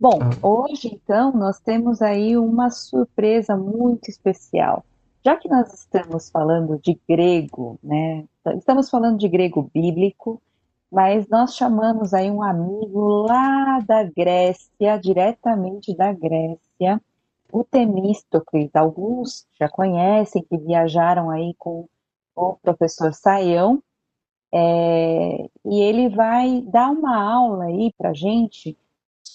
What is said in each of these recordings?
Bom, hoje então nós temos aí uma surpresa muito especial. Já que nós estamos falando de grego, né? Estamos falando de grego bíblico, mas nós chamamos aí um amigo lá da Grécia, diretamente da Grécia, o Temístocles. Alguns já conhecem, que viajaram aí com o professor Saião, é, e ele vai dar uma aula aí para gente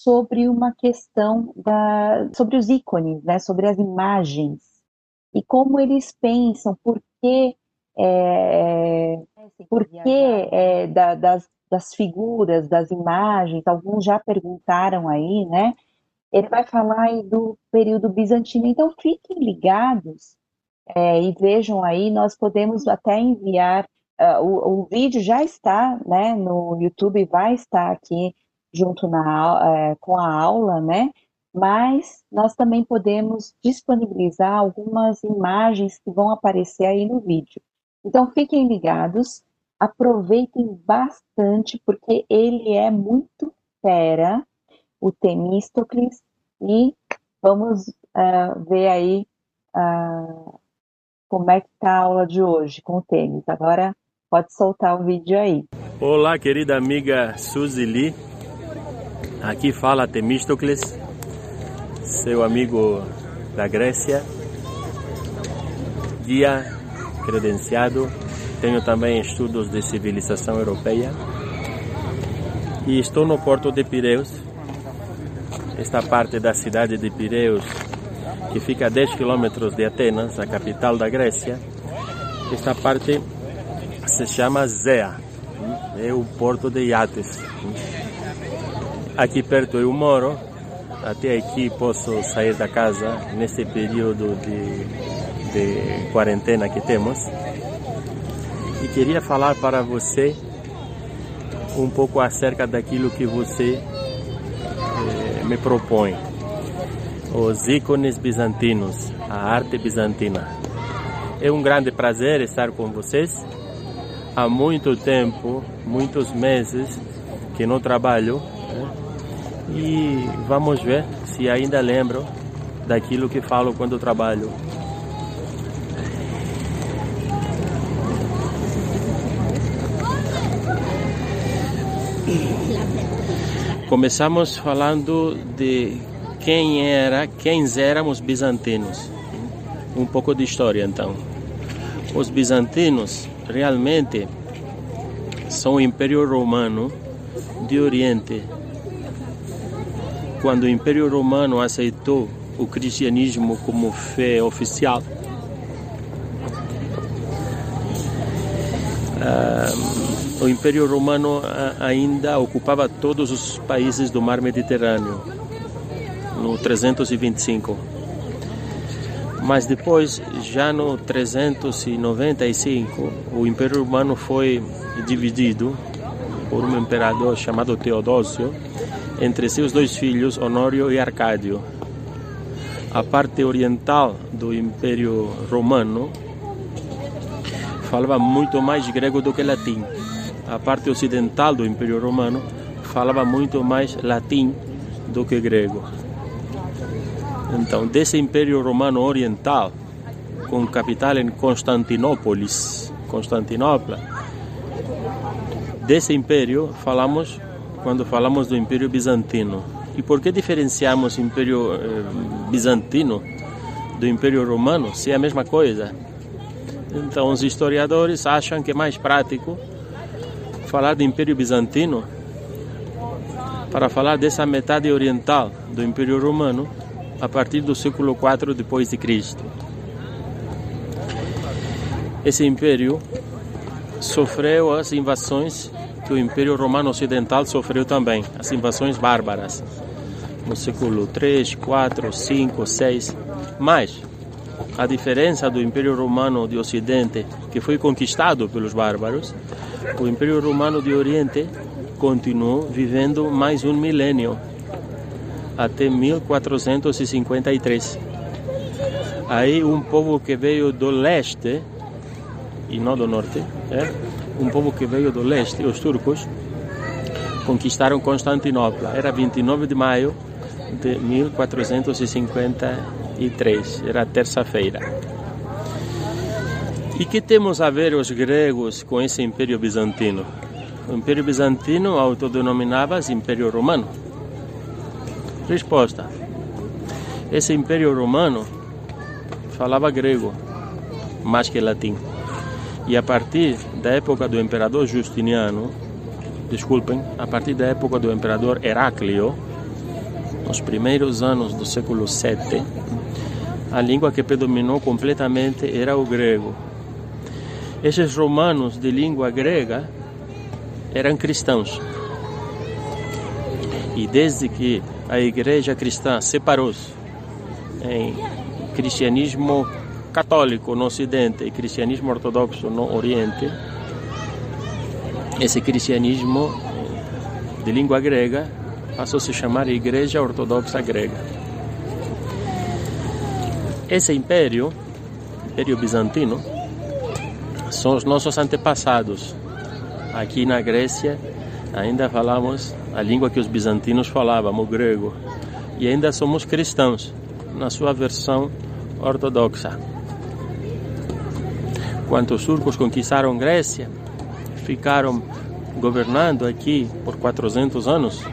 sobre uma questão da, sobre os ícones, né, sobre as imagens. E como eles pensam, por que, é, por que é, da, das, das figuras, das imagens, alguns já perguntaram aí, né? Ele vai falar aí do período bizantino, então fiquem ligados é, e vejam aí, nós podemos até enviar, uh, o, o, vídeo já está né, no YouTube, vai estar aqui junto na, é, com a aula, né? Mas nós também podemos disponibilizar algumas imagens que vão aparecer aí no vídeo. Então fiquem ligados, aproveitem bastante, porque ele é muito fera, o Temístocles, e vamos uh, ver aí uh, como é que está a aula de hoje com o tênis. Agora pode soltar o vídeo aí. Olá, querida amiga Suzy Lee. Aqui fala Temístocles, seu amigo da Grécia, guia credenciado. Tenho também estudos de civilização europeia. E estou no porto de Pireus, esta parte da cidade de Pireus, que fica a 10 quilômetros de Atenas, a capital da Grécia. Esta parte se chama Zea, é o porto de iates. Aqui perto eu moro, até aqui posso sair da casa nesse período de, de quarentena que temos. E queria falar para você um pouco acerca daquilo que você eh, me propõe. Os ícones bizantinos, a arte bizantina. É um grande prazer estar com vocês. Há muito tempo, muitos meses que não trabalho e vamos ver se ainda lembro daquilo que falo quando trabalho. Começamos falando de quem era, quem éramos bizantinos. Um pouco de história então. Os bizantinos realmente são o Império Romano de Oriente quando o Império Romano aceitou o cristianismo como fé oficial, uh, o Império Romano ainda ocupava todos os países do mar Mediterrâneo, no 325. Mas depois, já no 395, o Império Romano foi dividido por um imperador chamado Teodósio entre seus dois filhos, Honório e Arcádio. A parte oriental do Império Romano falava muito mais grego do que latim. A parte ocidental do Império Romano falava muito mais latim do que grego. Então, desse Império Romano Oriental, com capital em Constantinópolis, Constantinopla, desse império falamos quando falamos do Império Bizantino. E por que diferenciamos o Império eh, Bizantino do Império Romano se é a mesma coisa? Então, os historiadores acham que é mais prático falar do Império Bizantino para falar dessa metade oriental do Império Romano a partir do século IV depois de Cristo. Esse império sofreu as invasões que o Império Romano Ocidental sofreu também, as invasões bárbaras, no século 3, 4, 5, 6. Mas a diferença do Império Romano de Ocidente, que foi conquistado pelos bárbaros, o Império Romano de Oriente continuou vivendo mais um milênio, até 1453. Aí um povo que veio do leste, e não do norte, é, um povo que veio do leste, os turcos, conquistaram Constantinopla. Era 29 de maio de 1453, era terça-feira. E que temos a ver os gregos com esse Império Bizantino? O Império Bizantino autodenominava-se Império Romano. Resposta: Esse Império Romano falava grego mais que latim. E a partir da época do imperador Justiniano, desculpem, a partir da época do imperador Heráclio, nos primeiros anos do século VII, a língua que predominou completamente era o grego. Esses romanos de língua grega eram cristãos. E desde que a igreja cristã separou-se em cristianismo católico no Ocidente e cristianismo ortodoxo no Oriente, esse cristianismo de língua grega passou a se chamar Igreja Ortodoxa Grega. Esse império, Império Bizantino, são os nossos antepassados. Aqui na Grécia ainda falamos a língua que os bizantinos falavam, o grego, e ainda somos cristãos, na sua versão ortodoxa. Quando os turcos conquistaram Grécia, ficaram governando aqui por 400 anos,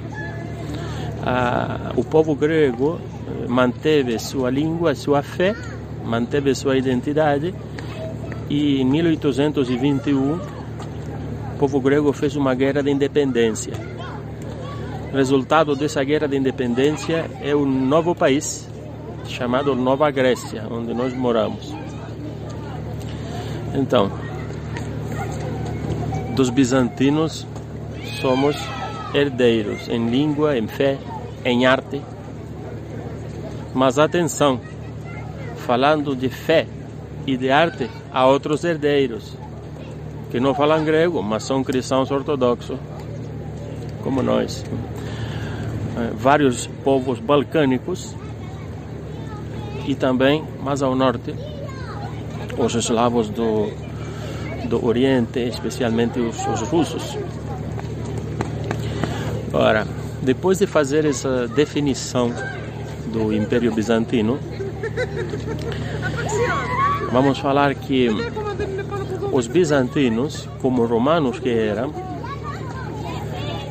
o povo grego eh, manteve sua língua, sua fé, manteve sua identidade e em 1821 o povo grego fez uma guerra de independência. O resultado dessa guerra de independência é um novo país chamado Nova Grécia, onde nós moramos. Então, dos bizantinos somos herdeiros em língua, em fé, em arte. Mas atenção, falando de fé e de arte, há outros herdeiros que não falam grego, mas são cristãos ortodoxos, como nós. Eh, vários povos balcânicos e também mais ao norte os eslavos do, do Oriente, especialmente os, os russos. Ora, depois de fazer essa definição do Império Bizantino, vamos falar que os bizantinos, como romanos que eram,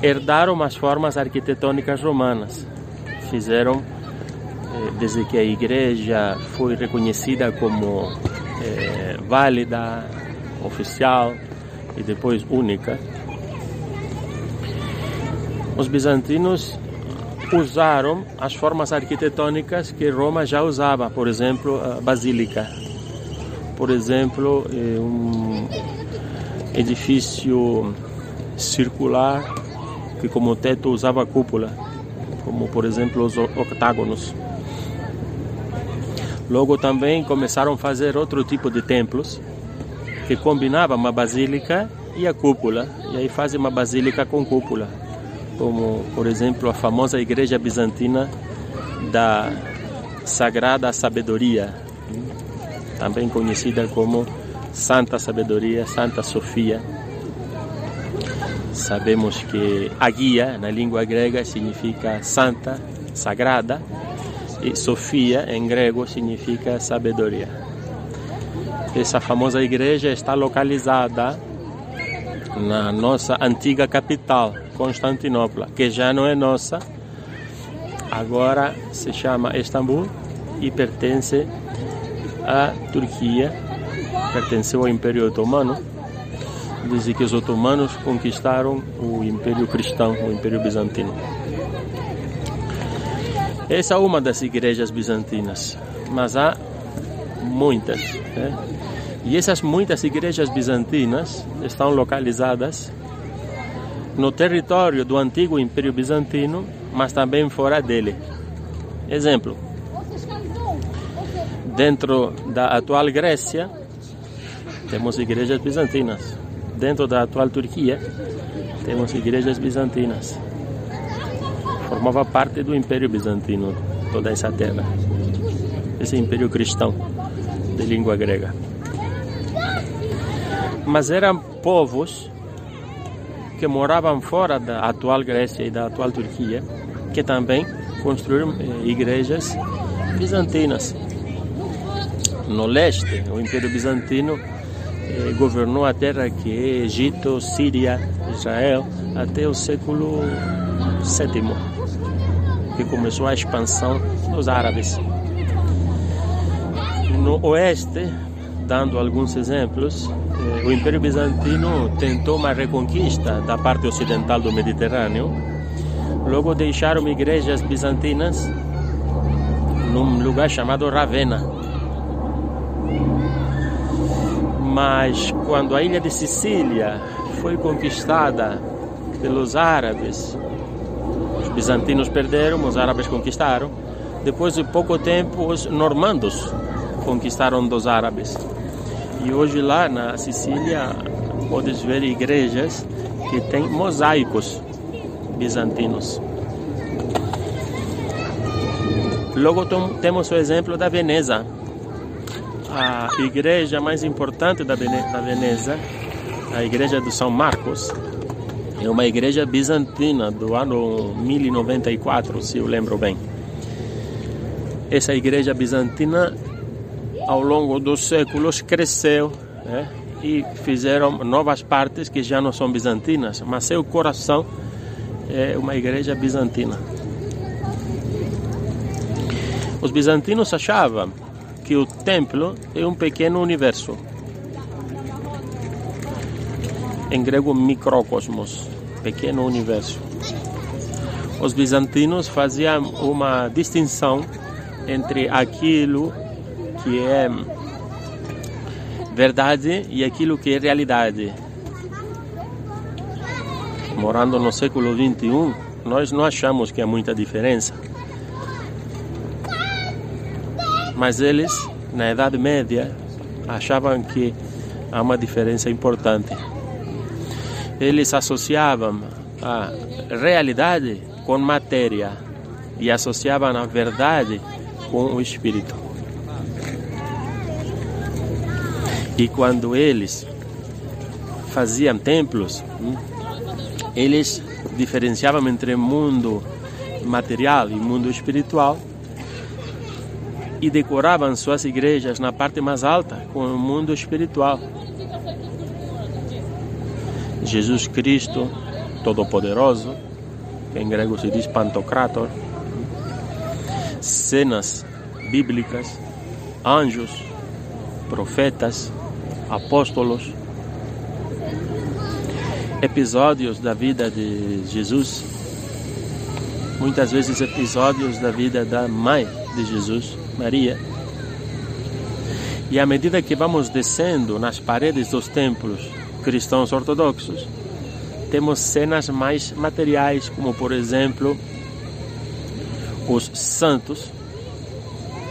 herdaram as formas arquitetônicas romanas. Fizeram, eh, desde que a igreja foi reconhecida como é, válida, oficial e depois única. Os bizantinos usaram as formas arquitetônicas que Roma já usava, por exemplo, a basílica, por exemplo, é, um edifício circular que como teto usava cúpula, como por exemplo os octágonos. Logo também começaram a fazer outro tipo de templos que combinava uma basílica e a cúpula. E aí fazem uma basílica com cúpula, como por exemplo a famosa igreja bizantina da Sagrada Sabedoria, também conhecida como Santa Sabedoria, Santa Sofia. Sabemos que Agia, na língua grega, significa santa, sagrada, e Sofia, em grego, significa sabedoria. Essa famosa igreja está localizada na nossa antiga capital, Constantinopla, que já não é nossa, agora se chama Istambul e pertence à Turquia, pertenceu ao Império Otomano, desde que os otomanos conquistaram o Império Cristão, o Império Bizantino. Essa é uma das igrejas bizantinas, mas há muitas. Né? E essas muitas igrejas bizantinas estão localizadas no território do antigo Império Bizantino, mas também fora dele. Exemplo: dentro da atual Grécia, temos igrejas bizantinas. Dentro da atual Turquia, temos igrejas bizantinas formava parte do Império Bizantino, toda essa terra. Esse Império cristão de língua grega. Mas eram povos que moravam fora da atual Grécia e da atual Turquia, que também construir eh, igrejas bizantinas. No leste, o Império Bizantino eh, governou a terra que é Egito, Síria, Israel, até o século VII, que começou a expansão dos árabes. No oeste, dando alguns exemplos, eh, o Império Bizantino tentou uma reconquista da parte ocidental do Mediterrâneo. Logo deixaram igrejas bizantinas num lugar chamado Ravenna. Mas quando a ilha de Sicília foi conquistada pelos árabes, bizantinos perderam, os árabes conquistaram. Depois de pouco tempo, os normandos conquistaram dos árabes. E hoje lá na Sicília podes ver igrejas que têm mosaicos bizantinos. Logo temos o exemplo da Veneza. A igreja mais importante da Veneza, a igreja do São Marcos, é uma igreja bizantina do ano 1094, se eu lembro bem. Essa igreja bizantina, ao longo dos séculos, cresceu né? e fizeram novas partes que já não são bizantinas, mas seu coração é uma igreja bizantina. Os bizantinos achavam que o templo é um pequeno universo. Em grego, microcosmos, pequeno universo. Os bizantinos faziam uma distinção entre aquilo que é verdade e aquilo que é realidade. Morando no século 21, nós não achamos que há muita diferença. Mas eles, na Idade Média, achavam que há uma diferença importante. Eles associavam a realidade com matéria e associavam a verdade com o espírito. E quando eles faziam templos, hum, eles diferenciavam entre mundo material e mundo espiritual e decoravam suas igrejas na parte mais alta com o mundo espiritual. Jesus Cristo, Todo-Poderoso, que em grego se diz Pantocrator, cenas bíblicas, anjos, profetas, apóstolos, episódios da vida de Jesus, muitas vezes episódios da vida da mãe de Jesus, Maria. E à medida que vamos descendo nas paredes dos templos cristãos ortodoxos, temos cenas mais materiais, como por exemplo os santos,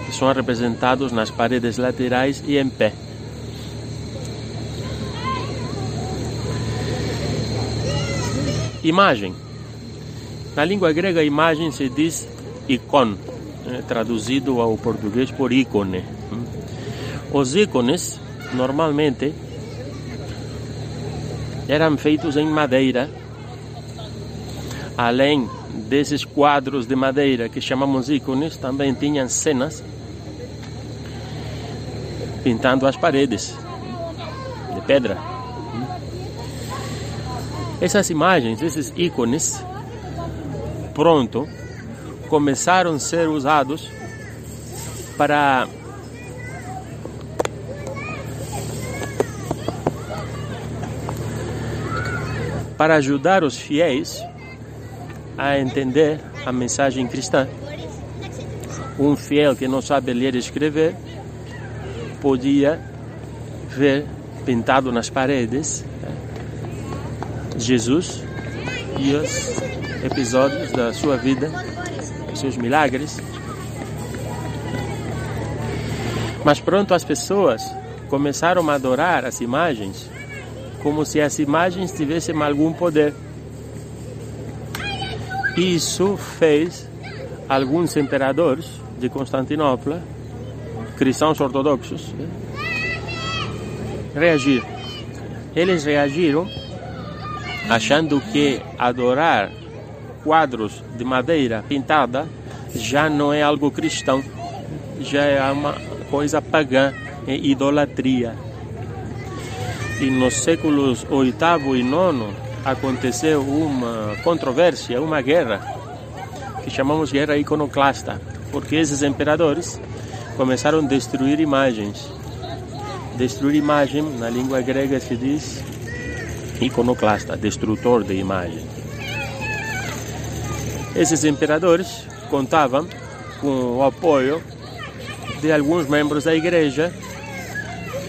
que são representados nas paredes laterais e em pé. Imagem. Na língua grega, imagem se diz icon, né, traduzido ao português por ícone. Os ícones, normalmente, eram feitos em madeira. Além desses quadros de madeira que chamamos ícones, também tinham cenas pintando as paredes de pedra. Essas imagens, esses ícones, pronto, começaram a ser usados para para ajudar os fiéis a entender a mensagem cristã. Um fiel que não sabe ler e escrever podia ver pintado nas paredes né, Jesus e os episódios da sua vida seus milagres. Mas pronto as pessoas começaram a adorar as imagens como se as imagens tivessem algum poder. Isso fez alguns imperadores de Constantinopla, cristãos ortodoxos, reagir. Eles reagiram achando que adorar quadros de madeira pintada já não é algo cristão, já é uma coisa pagã, é idolatria. E nos séculos oitavo e nono aconteceu uma controvérsia, uma guerra, que chamamos guerra iconoclasta, porque esses imperadores começaram a destruir imagens. Destruir imagem, na língua grega se diz iconoclasta, destrutor de imagem. Esses imperadores contavam com o apoio de alguns membros da igreja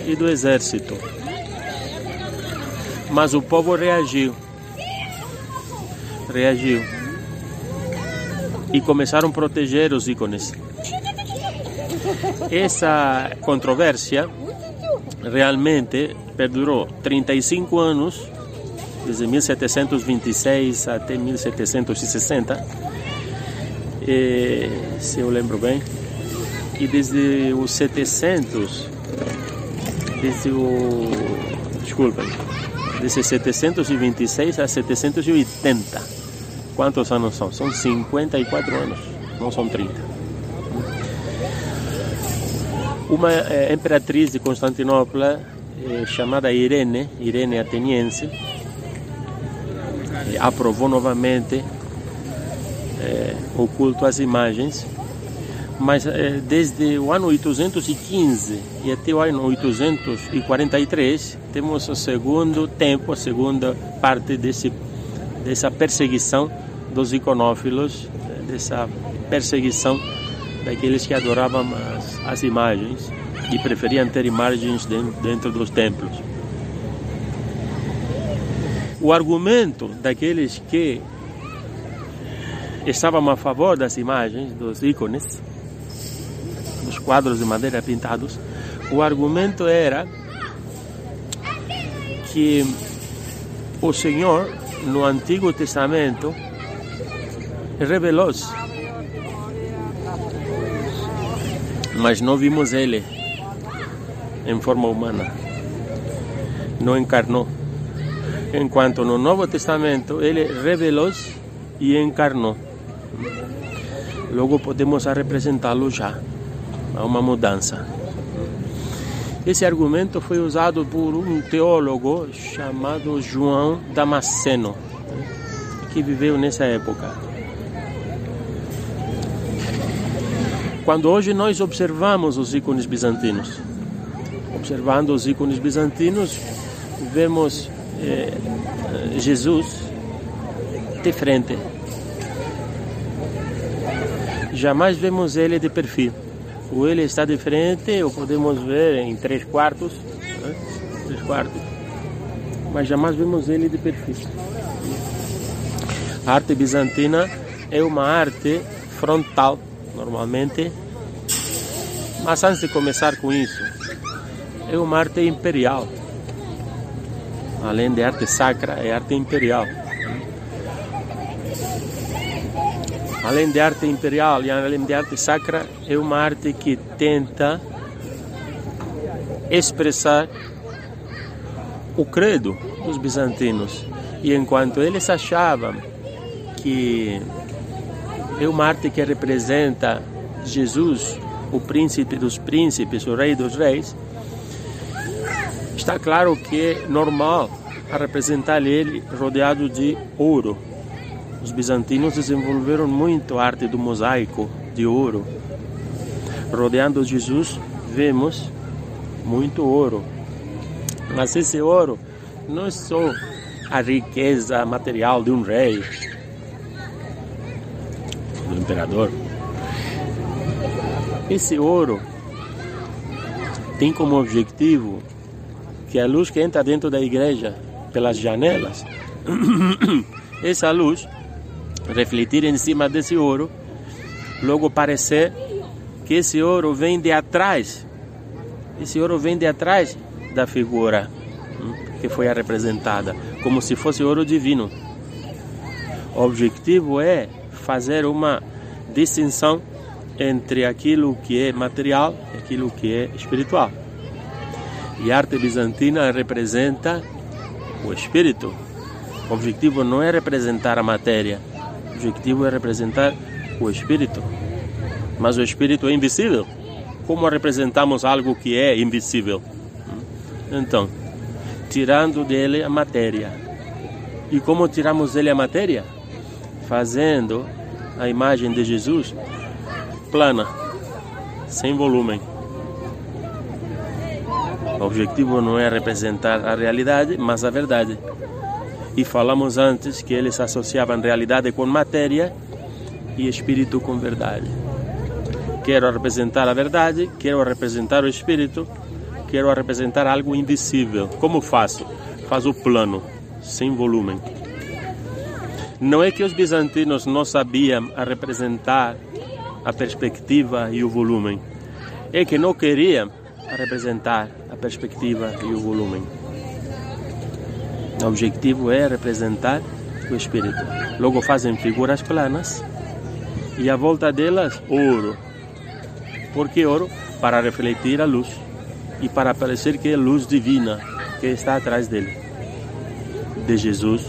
e do exército. Mas o povo reagiu. Reagiu. E começaram a proteger os ícones. Essa controvérsia realmente perdurou 35 anos, desde 1726 até 1760, e, se eu lembro bem, e desde os 700, desde o. Desculpem, desde 726 a 780. Quantos anos são? São 54 anos, não são 30. Uma é, imperatriz de Constantinopla é, chamada Irene, Irene Ateniense, é, aprovou novamente o culto às imagens mas é, desde o ano 815 e até o ano 843 temos o segundo tempo, a segunda parte desse, dessa perseguição dos iconófilos, dessa perseguição daqueles que adoravam as, as imagens e preferiam ter imagens dentro, dentro dos templos. O argumento daqueles que estavam a favor das imagens, dos ícones, quadros de madeira pintados, o argumento era que o Senhor, no Antigo Testamento, revelou-se, mas não vimos Ele em forma humana, não encarnou. Enquanto no Novo Testamento Ele revelou-se e encarnou. Logo podemos representá-lo já a uma mudança. Esse argumento foi usado por um teólogo chamado João Damasceno, que viveu nessa época. Quando hoje nós observamos os ícones bizantinos, observando os ícones bizantinos, vemos eh, Jesus de frente. Jamais vemos ele de perfil. O ele está de frente, o podemos ver em três quartos, né? três quartos, mas jamais vemos ele de perfil. A arte bizantina é uma arte frontal, normalmente, mas antes de começar com isso, é uma arte imperial. Além de arte sacra, é arte imperial. Além de arte imperial e além de arte sacra, é uma arte que tenta expressar o credo dos bizantinos. E enquanto eles achavam que é uma arte que representa Jesus, o príncipe dos príncipes, o rei dos reis, está claro que é normal representar ele rodeado de ouro os bizantinos desenvolveram muito a arte do mosaico de ouro. Rodeando Jesus, vemos muito ouro. Mas esse ouro não é só a riqueza material de um rei, do imperador. Esse ouro tem como objetivo que a luz que entra dentro da igreja pelas janelas, essa luz refletir em cima desse ouro, logo parecer que esse ouro vem de atrás, esse ouro vem de atrás da figura hum, que foi representada, como se fosse ouro divino. O objetivo é fazer uma distinção entre aquilo que é material e aquilo que é espiritual. E a arte bizantina representa o espírito. O objetivo não é representar a matéria, objetivo é representar o espírito. mas o espírito é invisível. Como representamos algo que é invisível? Então, tirando dele a matéria. E como tiramos dele a matéria? Fazendo a imagem de Jesus plana, sem volume. O objetivo não é representar a realidade, mas a verdade. E falamos antes que eles associavam realidade com matéria e espírito com verdade. Quero representar a verdade, quero representar o espírito, quero representar algo invisível. Como faço? Faço plano, sem volume. Não é que os bizantinos não sabiam representar a perspectiva e o volume, é que não queriam representar a perspectiva e o volume. O objetivo é representar o espírito. Logo fazem figuras planas e à volta delas ouro. Por que ouro? Para refletir a luz e para parecer que é luz divina que está atrás dele. De Jesus,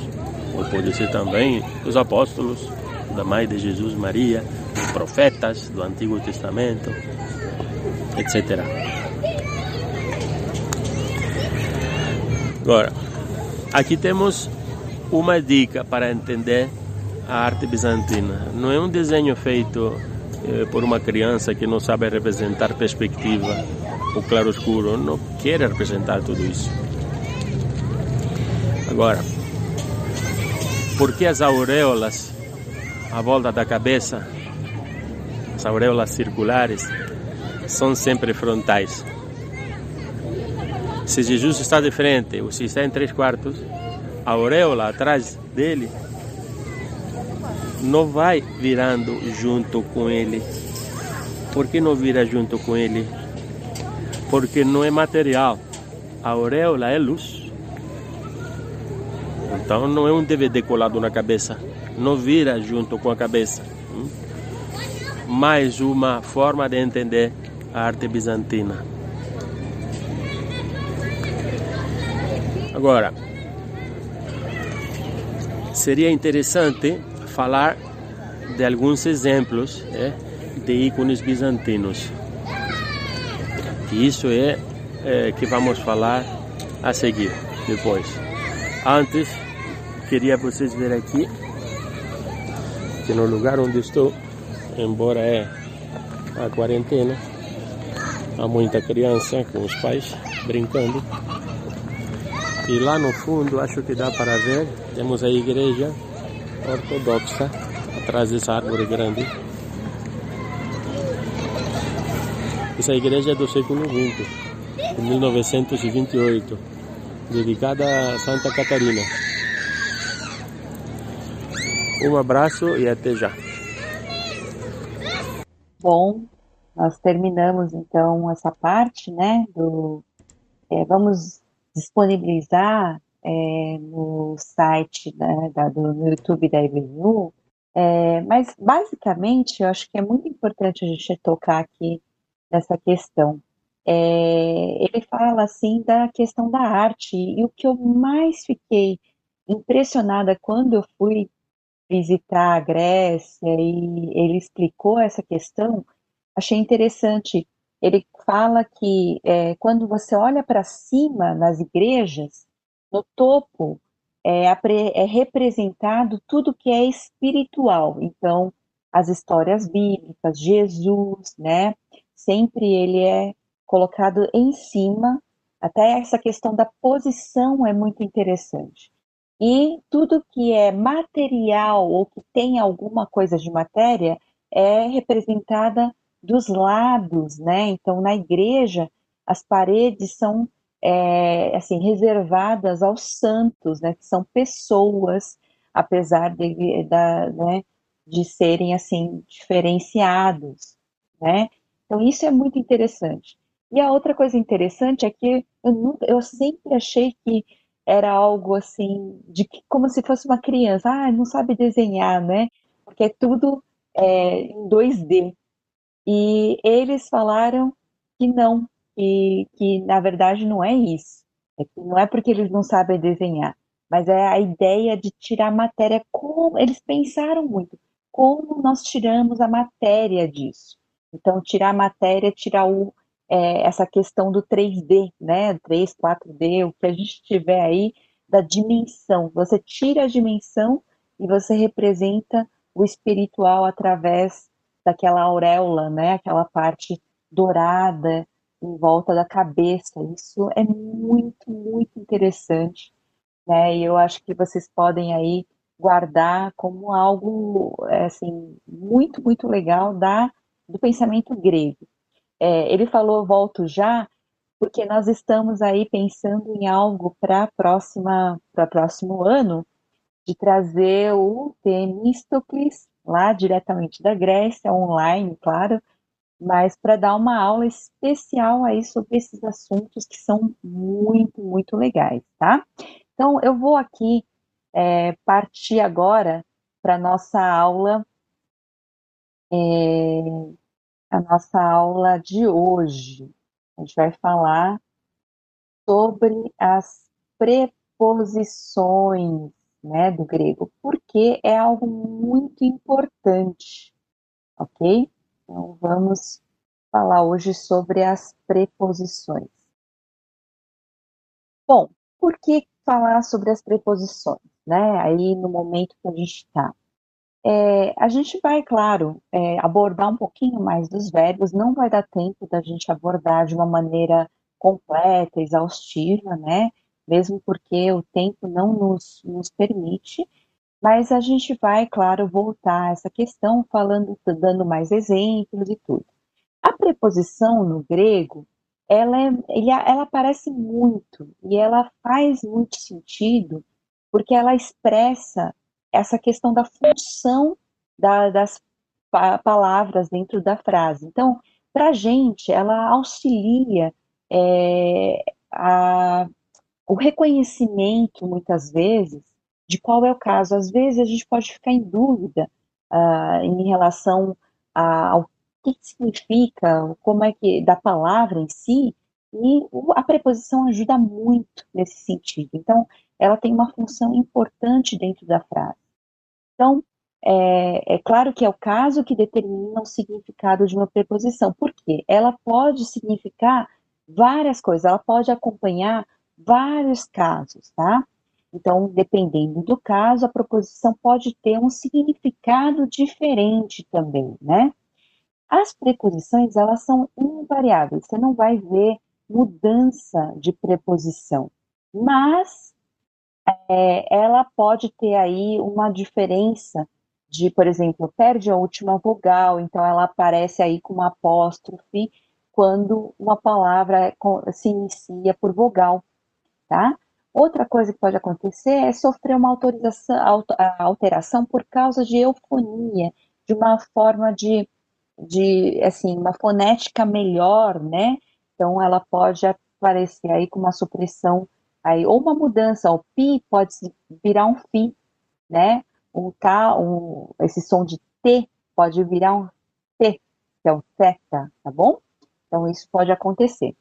ou pode ser também dos apóstolos, da mãe de Jesus, Maria, dos profetas do Antigo Testamento, etc. Agora, aqui temos uma dica para entender a arte bizantina. Não é um desenho feito eh, por uma criança que não sabe representar perspectiva ou claro-escuro, não quer representar tudo isso. Agora, por que as auréolas à volta da cabeça, as auréolas circulares, são sempre frontais? Se Jesus está de frente ou se está em três quartos, a auréola atrás dele não vai virando junto com ele. Por que não vira junto com ele? Porque não é material. A auréola é luz. Então não é um DVD colado na cabeça. Não vira junto com a cabeça. Hum? Mais uma forma de entender a arte bizantina. Agora, seria interessante falar de alguns exemplos é, de ícones bizantinos. E isso é, é que vamos falar a seguir, depois. Antes, queria vocês ver aqui que no lugar onde estou, embora é a quarentena, há muita criança com os pais brincando. E lá no fundo, acho que dá para ver, temos a igreja ortodoxa atrás dessa árvore grande. Essa igreja é do século XX, de 1928, dedicada a Santa Catarina. Um abraço e até já. Bom, nós terminamos então essa parte, né? Do, é, vamos disponibilizar é, no site né, da, do, no YouTube da IBNU, é, mas basicamente eu acho que é muito importante a gente tocar aqui nessa questão. É, ele fala assim da questão da arte e o que eu mais fiquei impressionada quando eu fui visitar a Grécia e ele explicou essa questão, achei interessante. Ele fala que é, quando você olha para cima nas igrejas, no topo é, é representado tudo que é espiritual. Então, as histórias bíblicas, Jesus, né? Sempre ele é colocado em cima. Até essa questão da posição é muito interessante. E tudo que é material ou que tem alguma coisa de matéria é representada dos lados, né? Então, na igreja, as paredes são é, assim reservadas aos santos, né, que são pessoas, apesar de, da, né, de serem assim diferenciados, né? Então isso é muito interessante. E a outra coisa interessante é que eu, nunca, eu sempre achei que era algo assim de que, como se fosse uma criança, ah, não sabe desenhar, né? Porque é tudo é, em 2D. E eles falaram que não, que, que na verdade não é isso. É não é porque eles não sabem desenhar, mas é a ideia de tirar matéria como eles pensaram muito, como nós tiramos a matéria disso. Então, tirar a matéria, tirar o, é, essa questão do 3D, né? 3, 4D, o que a gente tiver aí da dimensão. Você tira a dimensão e você representa o espiritual através daquela auréola, né? Aquela parte dourada em volta da cabeça. Isso é muito, muito interessante, né? E eu acho que vocês podem aí guardar como algo é, assim muito, muito legal da do pensamento grego. É, ele falou volto já porque nós estamos aí pensando em algo para próxima para próximo ano de trazer o Temístocles lá diretamente da Grécia online, claro, mas para dar uma aula especial aí sobre esses assuntos que são muito, muito legais, tá? Então, eu vou aqui é, partir agora para a nossa aula, é, a nossa aula de hoje. A gente vai falar sobre as preposições né, do grego, porque é algo muito importante, ok? Então, vamos falar hoje sobre as preposições. Bom, por que falar sobre as preposições, né? Aí no momento que a gente está. É, a gente vai, claro, é, abordar um pouquinho mais dos verbos, não vai dar tempo da gente abordar de uma maneira completa, exaustiva, né? Mesmo porque o tempo não nos, nos permite, mas a gente vai, claro, voltar a essa questão falando, dando mais exemplos e tudo. A preposição no grego, ela, é, ela aparece muito e ela faz muito sentido porque ela expressa essa questão da função da, das pa palavras dentro da frase. Então, para a gente, ela auxilia é, a, o reconhecimento, muitas vezes, de qual é o caso. Às vezes a gente pode ficar em dúvida uh, em relação a, ao que significa, como é que, da palavra em si, e a preposição ajuda muito nesse sentido. Então, ela tem uma função importante dentro da frase. Então, é, é, claro que é o caso que determina o significado de uma preposição, porque ela pode significar várias coisas, ela pode acompanhar vários casos, tá? Então, dependendo do caso, a proposição pode ter um significado diferente também, né? As preposições, elas são invariáveis, você não vai ver mudança de preposição, mas é, ela pode ter aí uma diferença de, por exemplo, perde a última vogal, então ela aparece aí com uma apóstrofe quando uma palavra se inicia por vogal, tá? Outra coisa que pode acontecer é sofrer uma alteração por causa de eufonia, de uma forma de, de, assim, uma fonética melhor, né? Então, ela pode aparecer aí com uma supressão, aí, ou uma mudança, o pi pode virar um fi, né? Um tá, um, esse som de T pode virar um T, que é o teta, tá bom? Então, isso pode acontecer.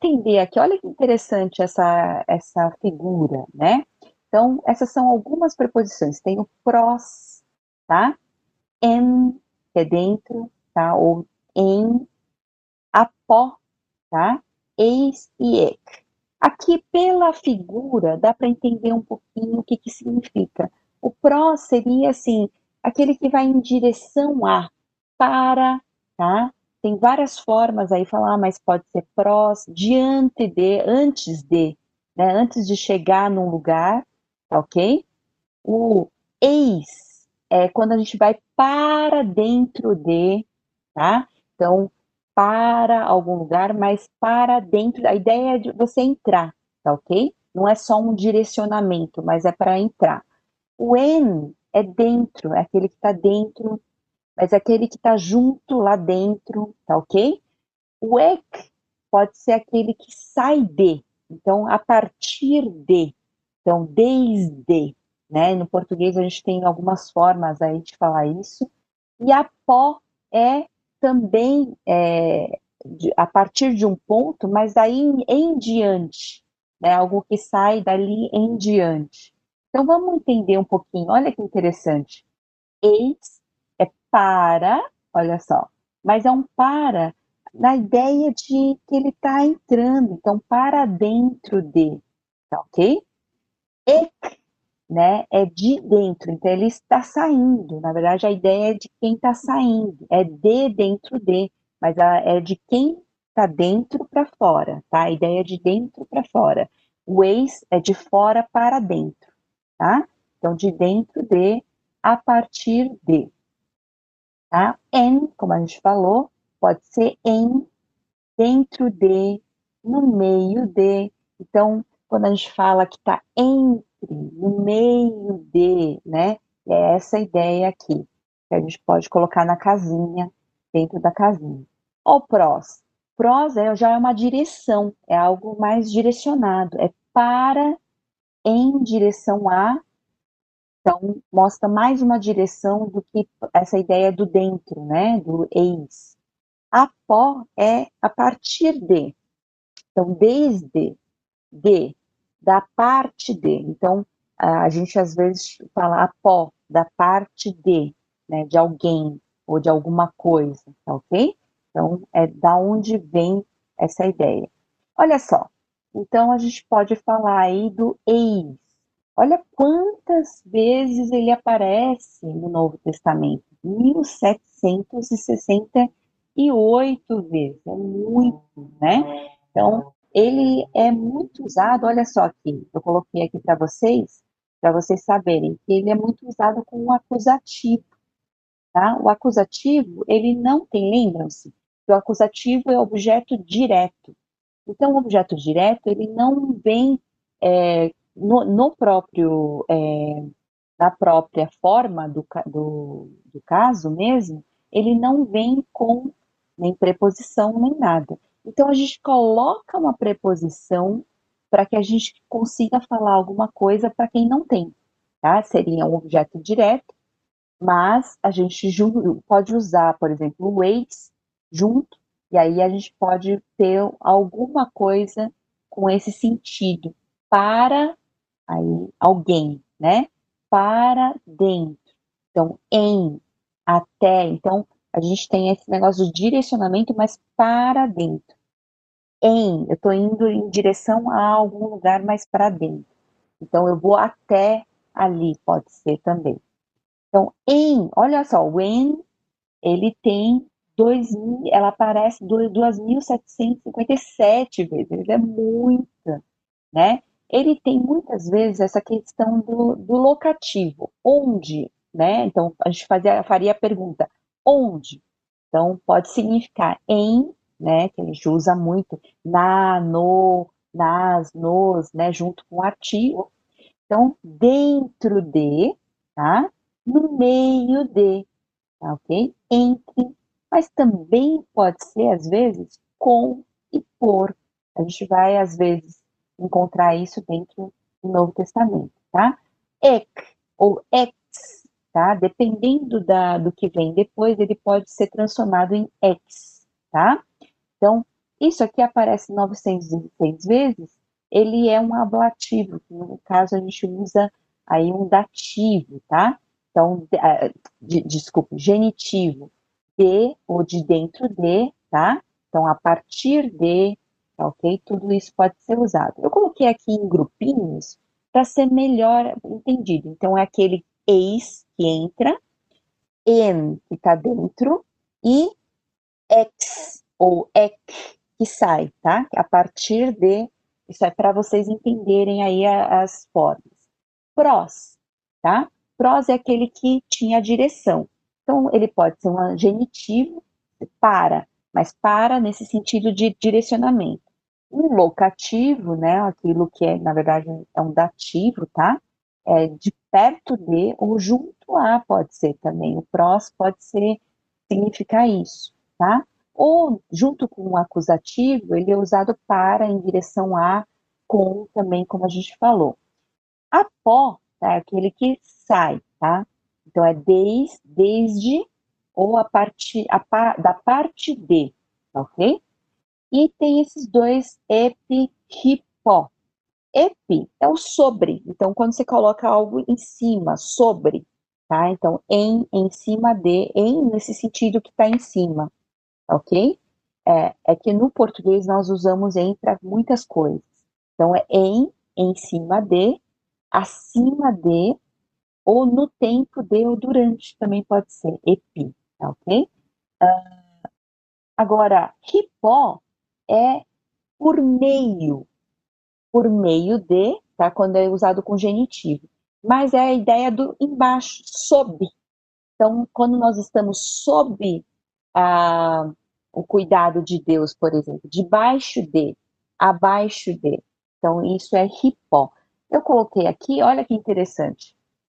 Entender aqui, olha que interessante essa, essa figura, né? Então, essas são algumas preposições. Tem o pros, tá? En, que é dentro, tá? Ou em, apó, tá? Eis e ek. Aqui, pela figura, dá para entender um pouquinho o que, que significa. O pró seria, assim, aquele que vai em direção a, para, tá? Tem várias formas aí, falar, ah, mas pode ser prós, diante de, antes de, né, antes de chegar num lugar, tá ok? O eis é quando a gente vai para dentro de, tá? Então, para algum lugar, mas para dentro, a ideia é de você entrar, tá ok? Não é só um direcionamento, mas é para entrar. O en é dentro, é aquele que está dentro mas aquele que está junto lá dentro, tá ok? O ek pode ser aquele que sai de, então a partir de, então desde, né? No português a gente tem algumas formas aí de falar isso. E a pó é também é, de, a partir de um ponto, mas aí em, em diante, né? Algo que sai dali em diante. Então vamos entender um pouquinho. Olha que interessante. Eis para, olha só, mas é um para na ideia de que ele está entrando, então para dentro de, tá ok? Ek, né, é de dentro, então ele está saindo, na verdade a ideia é de quem está saindo, é de dentro de, mas é de quem está dentro para fora, tá? A ideia é de dentro para fora. O ex é de fora para dentro, tá? Então, de dentro de, a partir de. Tá? En, como a gente falou, pode ser em, dentro de, no meio de. Então, quando a gente fala que está entre, no meio de, né? É essa ideia aqui, que a gente pode colocar na casinha, dentro da casinha. O prós. Prós é, já é uma direção, é algo mais direcionado, é para, em direção a, então mostra mais uma direção do que essa ideia do dentro, né, do ex. Apó é a partir de, então desde, de, da parte de. Então a gente às vezes fala apó, da parte de, né, de alguém ou de alguma coisa, tá ok? Então, é da onde vem essa ideia. Olha só, então a gente pode falar aí do eis. Olha quantas vezes ele aparece no Novo Testamento. 1768 vezes, é muito, né? Então, ele é muito usado, olha só aqui, eu coloquei aqui para vocês, para vocês saberem que ele é muito usado com um acusativo, tá? O acusativo, ele não tem, lembram-se, o acusativo é objeto direto. Então, o objeto direto, ele não vem é, no, no, próprio, é, na própria forma do, do, do caso mesmo, ele não vem com nem preposição nem nada. Então, a gente coloca uma preposição para que a gente consiga falar alguma coisa para quem não tem, tá? Seria um objeto direto, mas a gente pode usar, por exemplo, o weights junto, e aí a gente pode ter alguma coisa com esse sentido para aí alguém, né? Para dentro. Então, em, até. Então, a gente tem esse negócio de direcionamento, mas para dentro. Em, eu estou indo em direção a algum lugar mais para dentro. Então, eu vou até ali, pode ser também. Então, em, olha só, when, ele tem 2000, ela aparece 2.757 vezes, é muita, né? Ele tem muitas vezes essa questão do, do locativo, onde, né? Então, a gente fazia, faria a pergunta, onde? Então, pode significar em, né? Que a gente usa muito, na, no, nas, nos, né? Junto com o artigo. Então, dentro de, tá? No meio de, tá ok? Entre mas também pode ser, às vezes, com e por. A gente vai, às vezes, encontrar isso dentro do Novo Testamento, tá? Ek, ou ex, tá? Dependendo da, do que vem depois, ele pode ser transformado em ex, tá? Então, isso aqui aparece 916 vezes, ele é um ablativo, no caso a gente usa aí um dativo, tá? Então, de, desculpe, genitivo de ou de dentro de, tá? Então, a partir de, tá ok? Tudo isso pode ser usado. Eu coloquei aqui em grupinhos para ser melhor entendido. Então, é aquele ex que entra, en que está dentro e ex ou ek que sai, tá? A partir de, isso é para vocês entenderem aí as formas. Pros, tá? Pros é aquele que tinha a direção. Então, ele pode ser um genitivo, para, mas para nesse sentido de direcionamento. Um locativo, né, aquilo que é, na verdade, é um dativo, tá? É de perto de ou junto a, pode ser também. O prós pode ser, significar isso, tá? Ou junto com o acusativo, ele é usado para, em direção a, com também, como a gente falou. Apó, tá? É aquele que sai, tá? Então, é desde, desde ou a parte, a, da parte de, ok? E tem esses dois epi, hipó. Epi é o sobre. Então, quando você coloca algo em cima, sobre, tá? Então, em, em cima de, em, nesse sentido que está em cima. ok? É, é que no português nós usamos em para muitas coisas. Então, é em, em cima de, acima de, ou no tempo de ou durante, também pode ser, epi, tá ok? Uh, agora, hipó é por meio, por meio de, tá? Quando é usado com genitivo. Mas é a ideia do embaixo, sob. Então, quando nós estamos sob a, o cuidado de Deus, por exemplo, debaixo de, abaixo de. Então, isso é hipó. Eu coloquei aqui, olha que interessante.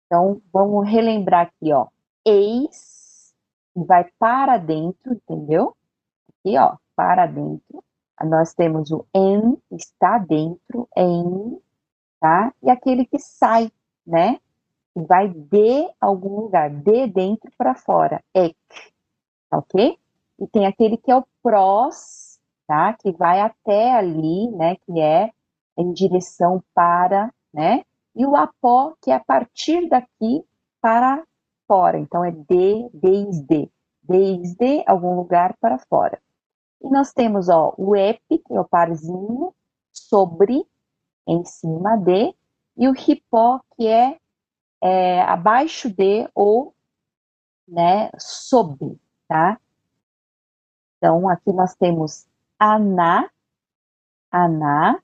Então, vamos relembrar aqui, ó. Eis, vai para dentro, entendeu? Aqui, ó, para dentro. Nós temos o en, está dentro, em, tá? E aquele que sai, né? Vai de algum lugar, de dentro para fora, ek, ok? E tem aquele que é o prós, tá? Que vai até ali, né? Que é em direção para, né? e o apó, que é a partir daqui para fora. Então, é de, desde, desde algum lugar para fora. E nós temos ó, o ep, que é o parzinho, sobre, em cima de, e o hipó, que é, é abaixo de ou né, sob, tá? Então, aqui nós temos aná, aná,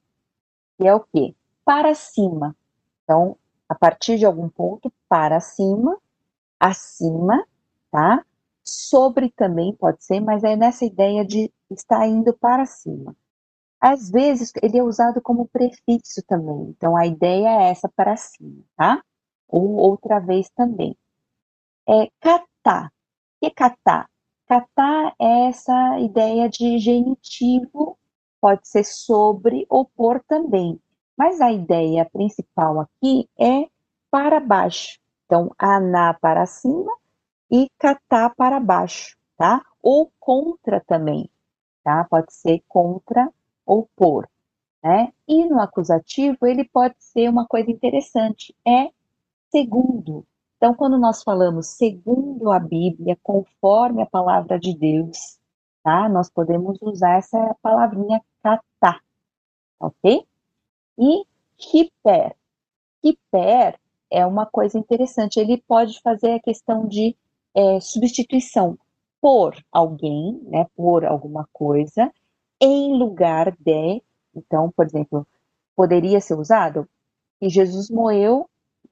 que é o quê? Para cima. Então, a partir de algum ponto para cima, acima, tá? Sobre também pode ser, mas é nessa ideia de estar indo para cima. Às vezes ele é usado como prefixo também, então a ideia é essa para cima, tá? Ou outra vez também. É catar. O que é catar? Catar é essa ideia de genitivo, pode ser sobre ou por também. Mas a ideia principal aqui é para baixo. Então, aná para cima e catá para baixo, tá? Ou contra também, tá? Pode ser contra ou por, né? E no acusativo, ele pode ser uma coisa interessante, é segundo. Então, quando nós falamos segundo a Bíblia, conforme a palavra de Deus, tá? Nós podemos usar essa palavrinha catá, ok? E hiper. Hiper é uma coisa interessante. Ele pode fazer a questão de é, substituição por alguém, né, por alguma coisa, em lugar de. Então, por exemplo, poderia ser usado que Jesus morreu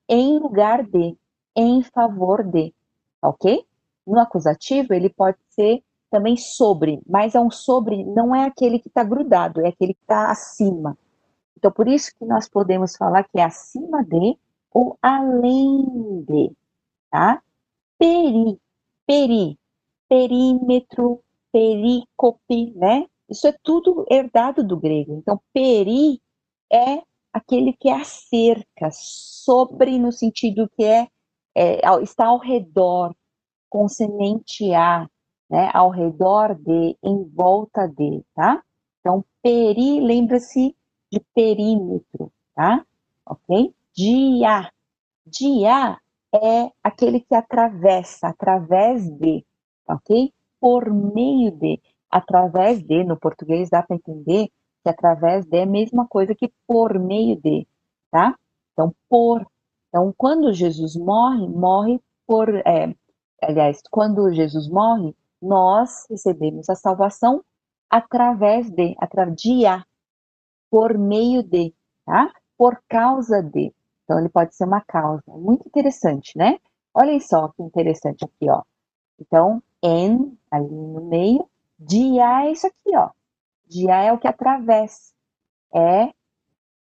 em lugar de, em favor de, ok? No acusativo, ele pode ser também sobre, mas é um sobre, não é aquele que está grudado, é aquele que está acima. Então, por isso que nós podemos falar que é acima de ou além de, tá? Peri, peri, perímetro, perícope, né? Isso é tudo herdado do grego. Então, peri é aquele que é a cerca, sobre no sentido que é, é está ao redor, com semente a, né? Ao redor de, em volta de, tá? Então, peri, lembra-se de perímetro, tá? Ok? Dia. Dia é aquele que atravessa, através de, ok? Por meio de. Através de, no português dá para entender que através de é a mesma coisa que por meio de, tá? Então, por. Então, quando Jesus morre, morre por. É, aliás, quando Jesus morre, nós recebemos a salvação através de, através de a, por meio de, tá? Por causa de. Então, ele pode ser uma causa. Muito interessante, né? Olhem só que interessante aqui, ó. Então, en, ali no meio, dia é isso aqui, ó. Dia é o que atravessa. É,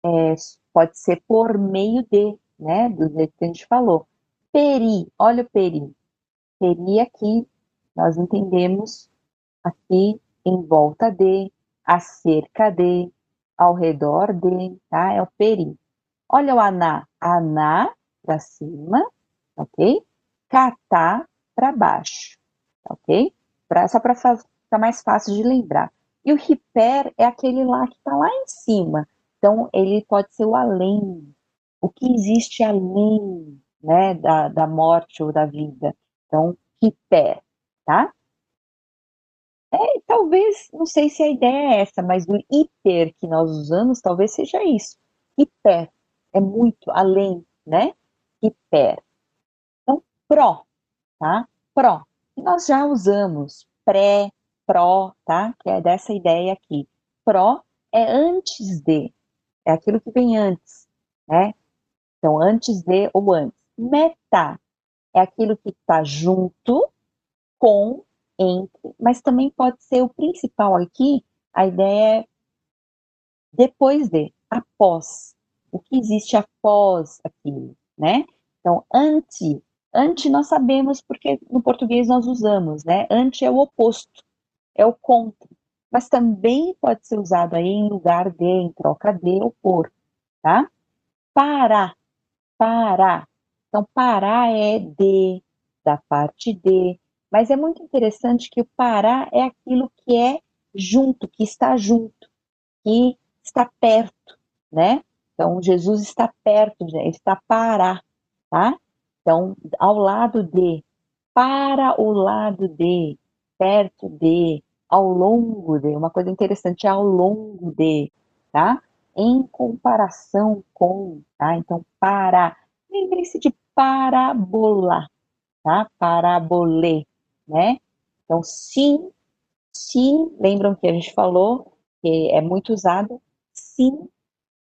é, pode ser por meio de, né? Do jeito que a gente falou. Peri, olha o peri. Peri aqui, nós entendemos aqui em volta de, acerca de, ao redor de, tá? É o peri. Olha o aná. Aná para cima, ok? Catá para baixo, ok? Pra, só para ficar mais fácil de lembrar. E o hiper é aquele lá que está lá em cima. Então, ele pode ser o além, o que existe além né, da, da morte ou da vida. Então, hiper, tá? É, talvez, não sei se a ideia é essa, mas o hiper que nós usamos talvez seja isso. Hiper é muito além, né? Hiper. Então, pró, tá? Pró. Nós já usamos pré, pró, tá? Que é dessa ideia aqui. Pró é antes de, é aquilo que vem antes, né? Então, antes de ou antes. Meta é aquilo que está junto com entre, mas também pode ser o principal aqui, a ideia é depois de, após, o que existe após aquilo, né? Então, ante, ante nós sabemos porque no português nós usamos, né? Ante é o oposto, é o contra, mas também pode ser usado aí em lugar de, em troca de ou por, tá? Para, para. Então, para é de, da parte de, mas é muito interessante que o parar é aquilo que é junto, que está junto, que está perto, né? Então, Jesus está perto, ele está para, tá? Então, ao lado de, para o lado de, perto de, ao longo de, uma coisa interessante, ao longo de, tá? Em comparação com, tá? Então, para, lembre-se de parabola, tá? Parabolê, né? Então, sim, sim, lembram que a gente falou que é muito usado, sim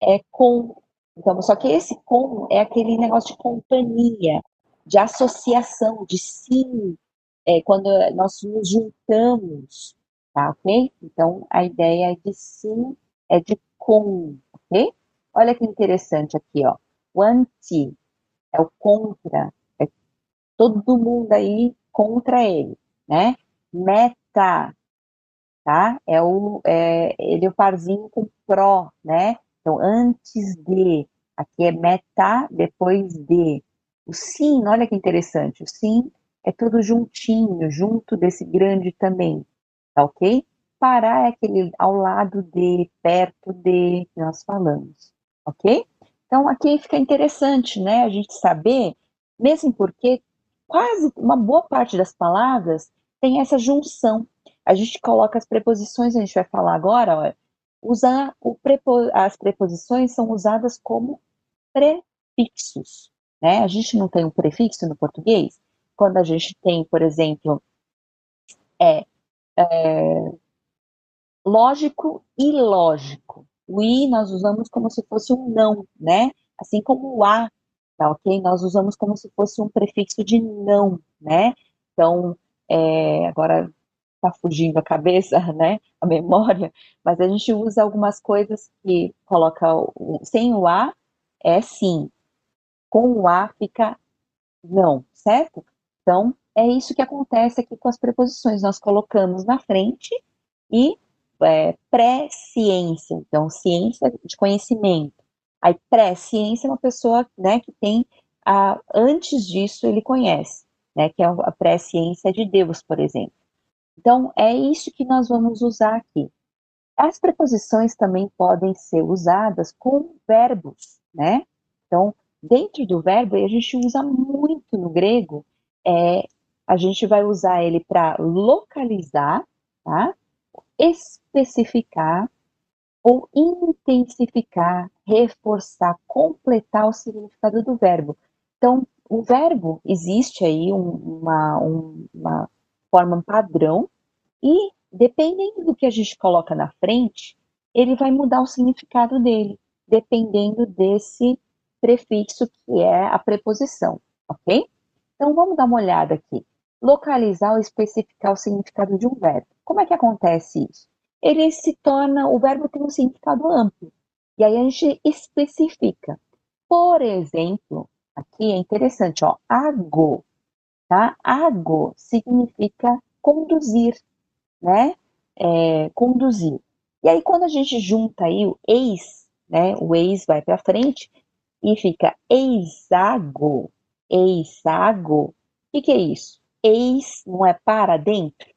é com. Então, só que esse com é aquele negócio de companhia, de associação, de sim, é, quando nós nos juntamos, tá ok? Então, a ideia é de sim é de com, ok? Olha que interessante aqui, ó. O anti é o contra, é todo mundo aí contra ele, né? Meta, tá? É o, é, ele é o parzinho com pró, né? Então, antes de, aqui é meta, depois de. O sim, olha que interessante, o sim é tudo juntinho, junto desse grande também, tá ok? Parar é aquele ao lado de, perto de, que nós falamos, ok? Então, aqui fica interessante, né, a gente saber, mesmo porque quase uma boa parte das palavras tem essa junção. A gente coloca as preposições, a gente vai falar agora, ó, usar o prepo, as preposições são usadas como prefixos, né? A gente não tem um prefixo no português. Quando a gente tem, por exemplo, é, é lógico e lógico. O i nós usamos como se fosse um não, né? Assim como o a tá ok? Nós usamos como se fosse um prefixo de não, né? Então, é, agora está fugindo a cabeça, né? A memória, mas a gente usa algumas coisas que coloca o, sem o a é sim, com o a fica não, certo? Então, é isso que acontece aqui com as preposições. Nós colocamos na frente e é, pré-ciência, então, ciência de conhecimento. Aí, pré-ciência é uma pessoa né, que tem, a, antes disso, ele conhece, né, que é a pré-ciência de Deus, por exemplo. Então, é isso que nós vamos usar aqui. As preposições também podem ser usadas com verbos, né? Então, dentro do verbo, a gente usa muito no grego, é, a gente vai usar ele para localizar, tá? especificar ou intensificar, reforçar, completar o significado do verbo. Então, o verbo existe aí um, uma, um, uma forma padrão e dependendo do que a gente coloca na frente, ele vai mudar o significado dele, dependendo desse prefixo que é a preposição, ok? Então vamos dar uma olhada aqui. Localizar ou especificar o significado de um verbo. Como é que acontece isso? ele se torna, o verbo tem um significado amplo. E aí a gente especifica. Por exemplo, aqui é interessante, ó, ago, tá? Ago significa conduzir, né? É, conduzir. E aí quando a gente junta aí o ex, né? O ex vai para frente e fica eisago, eisago. O que, é isso? Eis não é para dentro?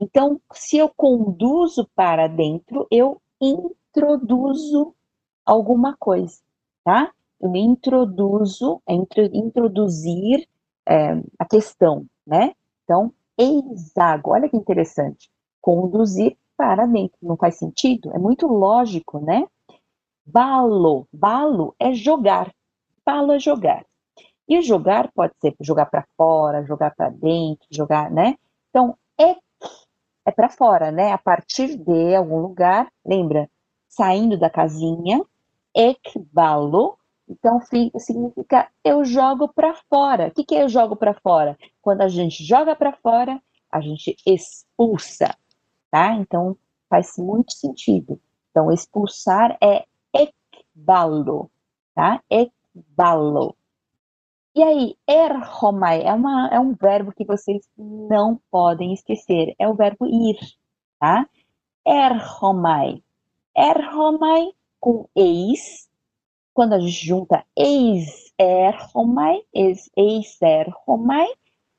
Então, se eu conduzo para dentro, eu introduzo alguma coisa, tá? Eu introduzo, é introduzir é, a questão, né? Então, eisago, olha que interessante. conduzir para dentro. Não faz sentido? É muito lógico, né? Balo, balo é jogar. Balo é jogar. E jogar pode ser jogar para fora, jogar para dentro, jogar, né? Então, ek é para fora, né? A partir de algum lugar, lembra? Saindo da casinha, ekbalo, então significa eu jogo para fora. O que, que é eu jogo para fora? Quando a gente joga para fora, a gente expulsa, tá? Então faz muito sentido. Então expulsar é ekbalo, tá? Ekbalo. E aí, erromai é, uma, é um verbo que vocês não podem esquecer. É o verbo ir, tá? Erromai. Erromai com eis. Quando a gente junta eis erromai, eis, eis erromai,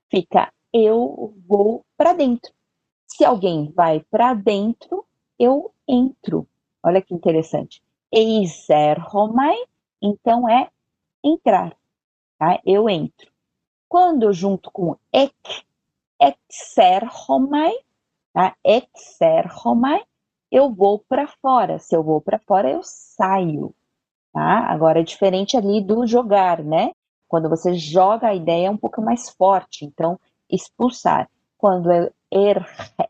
fica eu vou para dentro. Se alguém vai para dentro, eu entro. Olha que interessante. Eis erromai, então é entrar tá? Eu entro. Quando junto com ek, exerhomai, tá? Exerhomai, eu vou para fora. Se eu vou para fora, eu saio, tá? Agora é diferente ali do jogar, né? Quando você joga, a ideia é um pouco mais forte. Então, expulsar. Quando é er,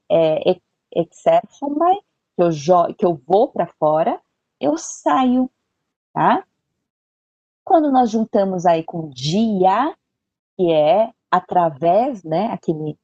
é, exerhomai, que eu, que eu vou para fora, eu saio, tá? Quando nós juntamos aí com dia, que é através, né, aquele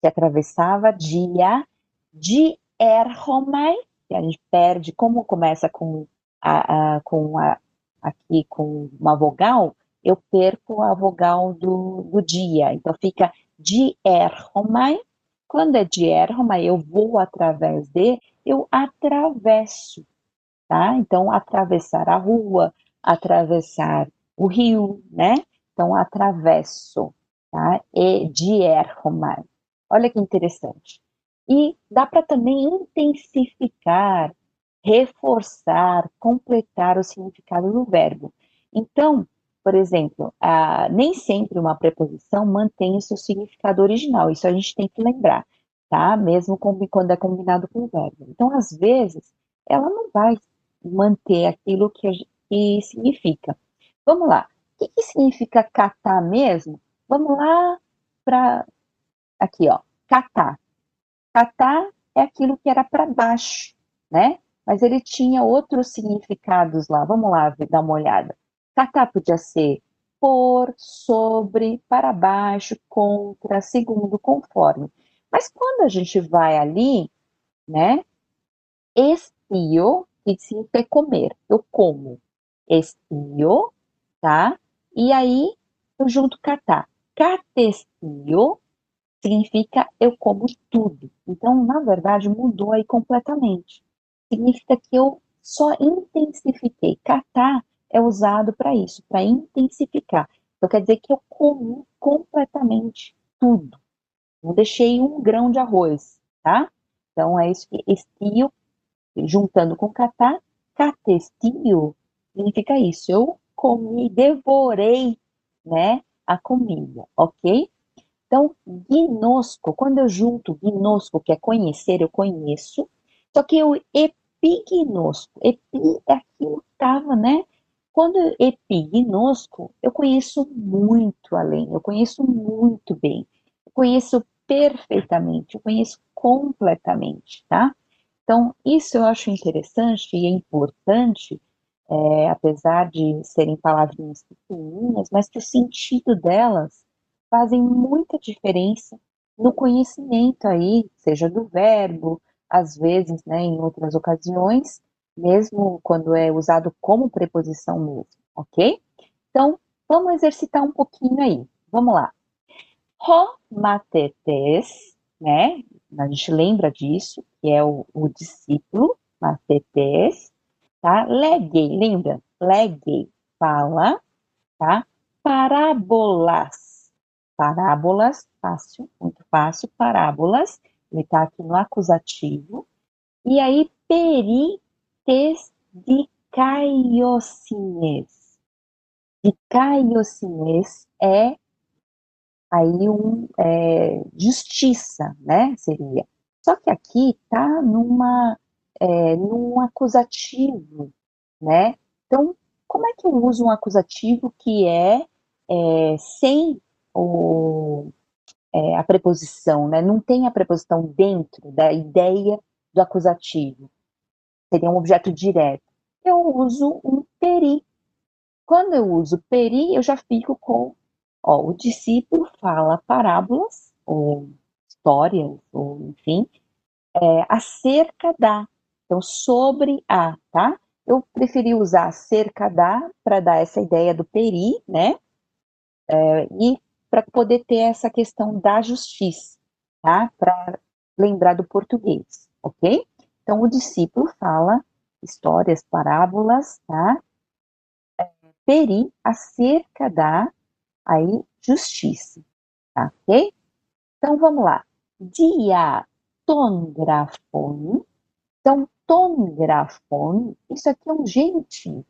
que atravessava, dia, de erhomai, que a gente perde, como começa com a, a, com a, aqui com uma vogal, eu perco a vogal do, do dia. Então fica de erhomai. Quando é de erhomai, eu vou através de, eu atravesso, tá? Então atravessar a rua, atravessar o rio, né? Então, atravesso, tá? E dierromar. Olha que interessante. E dá para também intensificar, reforçar, completar o significado do verbo. Então, por exemplo, nem sempre uma preposição mantém o seu significado original. Isso a gente tem que lembrar, tá? Mesmo quando é combinado com o verbo. Então, às vezes, ela não vai manter aquilo que, que significa. Vamos lá. O que, que significa catar mesmo? Vamos lá para. Aqui, ó. Catar. Catar é aquilo que era para baixo, né? Mas ele tinha outros significados lá. Vamos lá dar uma olhada. Catar podia ser por, sobre, para baixo, contra, segundo, conforme. Mas quando a gente vai ali, né? Estio, que significa comer. Eu como. Estio, tá? E aí eu junto catá. Catestio significa eu como tudo. Então, na verdade, mudou aí completamente. Significa que eu só intensifiquei. Catá é usado para isso, para intensificar. Então, quer dizer que eu como completamente tudo. Não deixei um grão de arroz, tá? Então, é isso que estio, juntando com catá, catestio, significa isso. Eu comi, devorei, né, a comida, ok? Então, gnosco, quando eu junto gnosco, que é conhecer, eu conheço, só que o epignosco, epi é aquilo que estava, né? Quando epignosco, eu conheço muito além, eu conheço muito bem, eu conheço perfeitamente, eu conheço completamente, tá? Então, isso eu acho interessante e é importante, é, apesar de serem palavrinhas pequenininhas, mas que o sentido delas fazem muita diferença no conhecimento aí, seja do verbo, às vezes, né, em outras ocasiões, mesmo quando é usado como preposição mesmo, ok? Então, vamos exercitar um pouquinho aí. Vamos lá. Romatetes, né? A gente lembra disso, que é o, o discípulo, matetes, tá? Leguei, lembra? Leguei, fala, tá? Parábolas, parábolas, fácil, muito fácil, parábolas, ele tá aqui no acusativo. E aí, perites de caiocines. De caiocines é aí um é, justiça, né? Seria. Só que aqui está numa, é, num acusativo, né? Então, como é que eu uso um acusativo que é, é sem o, é, a preposição, né? Não tem a preposição dentro da ideia do acusativo. Seria um objeto direto. Eu uso um peri. Quando eu uso peri, eu já fico com, ó, o discípulo fala parábolas, ou histórias, ou enfim, é, acerca da. Então, sobre a, tá? Eu preferi usar acerca da para dar essa ideia do peri, né? É, e para poder ter essa questão da justiça, tá? Para lembrar do português, ok? Então, o discípulo fala histórias, parábolas, tá? É, peri acerca da aí justiça, tá? Ok? Então, vamos lá. Diatongrafon. Então, tongrafon, isso aqui é um genitivo.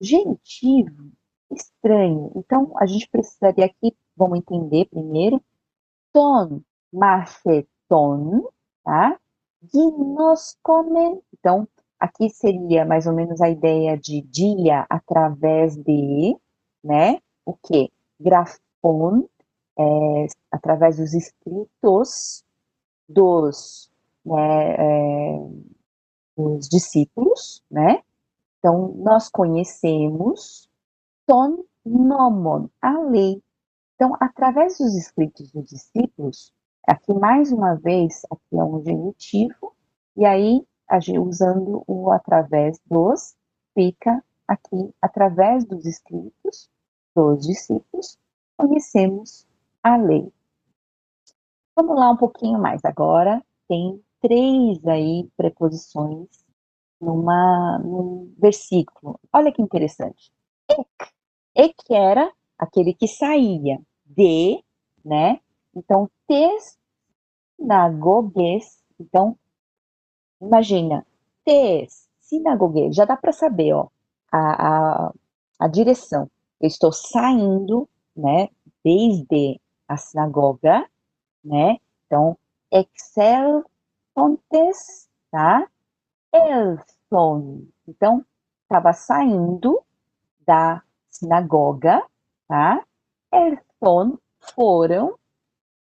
Genitivo estranho. Então, a gente precisaria aqui vamos entender primeiro. Ton, macheton, tá? Gnoscomen, então, aqui seria mais ou menos a ideia de dia através de, né? O que? Grafon, é, através dos escritos dos, né, é, dos discípulos, né? Então, nós conhecemos ton nomon, a lei. Então, através dos escritos dos discípulos, aqui mais uma vez, aqui é um genitivo, e aí, usando o através dos, fica aqui, através dos escritos dos discípulos, conhecemos a lei. Vamos lá um pouquinho mais. Agora, tem três aí preposições numa, num versículo. Olha que interessante. Ek. Ek era aquele que saía de, né? Então, tes sinagogues, então, imagina, tes sinagogues, já dá para saber, ó, a, a, a direção. Eu estou saindo, né, desde a sinagoga, né? Então, excel fontes, tá? Elson. Então, estava saindo da sinagoga, tá? Elson foram,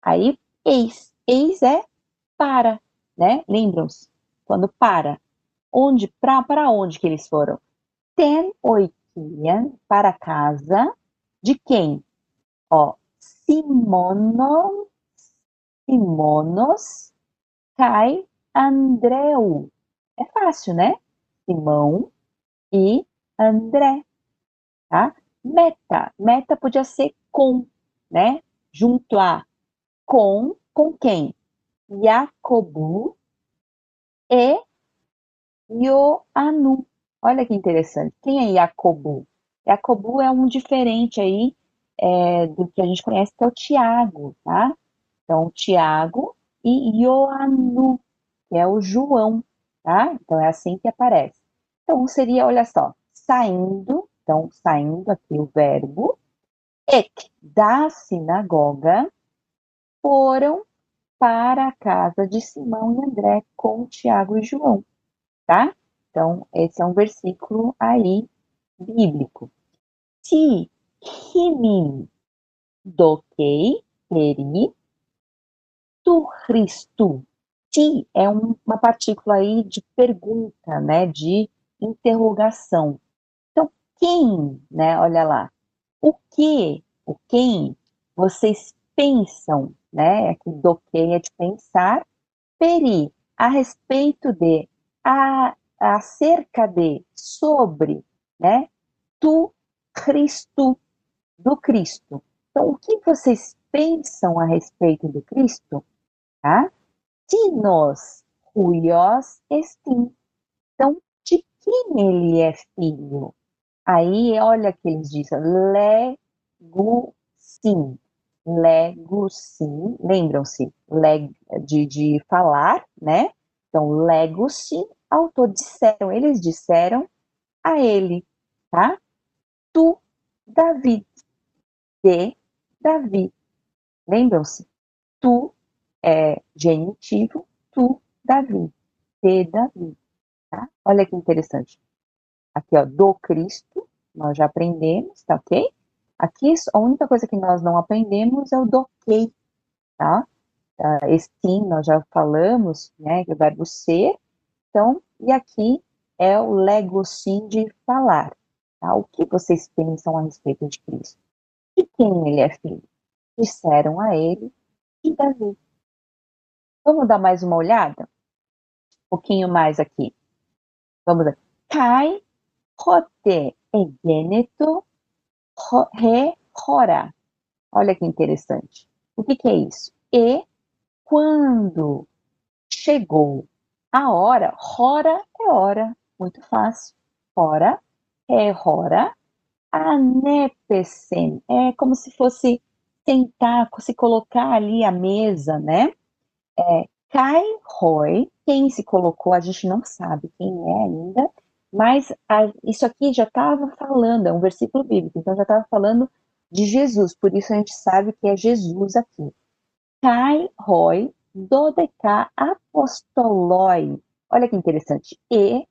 aí eis, eis é para, né? Lembram-se? Quando para. Onde, para onde que eles foram? Ten oitian para casa de quem? Ó, Simono, Simonos, Kai, Andreu. É fácil, né? Simão e André, tá? Meta, meta podia ser com, né? Junto a com, com quem? Jacobu e Ioanu. Olha que interessante. Quem é Jacobu? Jacobu é um diferente aí é, do que a gente conhece, que é o Tiago, tá? Então, Tiago e Ioanu, que é o João, tá? Então, é assim que aparece. Então, seria, olha só, saindo, então, saindo aqui o verbo, da sinagoga, foram para a casa de Simão e André com Tiago e João, tá? Então, esse é um versículo aí bíblico. Se himim dokei peri tu Cristo. Ti é um, uma partícula aí de pergunta, né, de interrogação. Então, quem, né, olha lá, o que, o quem vocês pensam, né, aqui dokei é de pensar, peri, a respeito de, a, acerca de, sobre, né, tu Cristo, do Cristo. Então, o que vocês pensam a respeito do Cristo? Tá? Tinos huios estim. Então, de quem ele é filho? Aí, olha que eles dizem. Lego sim, lembram-se de, de falar, né? Então, lego sim, autor disseram, eles disseram a ele, tá? Tu, David, de Davi. Lembram-se? Tu é genitivo, tu, Davi, de Davi. Tá? Olha que interessante. Aqui, ó, do Cristo, nós já aprendemos, tá ok? Aqui, a única coisa que nós não aprendemos é o do que, tá? Esse sim, nós já falamos, né, que é o verbo ser. Então, e aqui é o lego sim de falar. Tá? O que vocês pensam a respeito de Cristo? De quem ele é filho? Disseram a ele de Davi. Vamos dar mais uma olhada? Um pouquinho mais aqui. Vamos lá. Kai rote egeneto re hora. Olha que interessante. O que, que é isso? E quando chegou a hora, hora é hora, muito fácil. Hora é hora, anepesen, é como se fosse tentar se colocar ali à mesa, né? É, Kai Roy, quem se colocou, a gente não sabe quem é ainda, mas a, isso aqui já estava falando, é um versículo bíblico, então já estava falando de Jesus, por isso a gente sabe que é Jesus aqui. Kai Roy Dodeca Apostoloi. Olha que interessante. E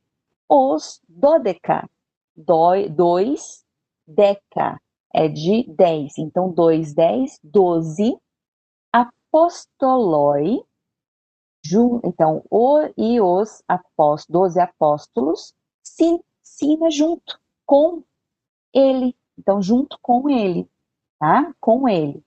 os Dodeca. Do, dois deca é de dez. Então, dois, dez, doze. Apostoloi. Ju, então, o e os apóstolos, doze apóstolos, ensina junto com ele. Então, junto com ele, tá? Com ele.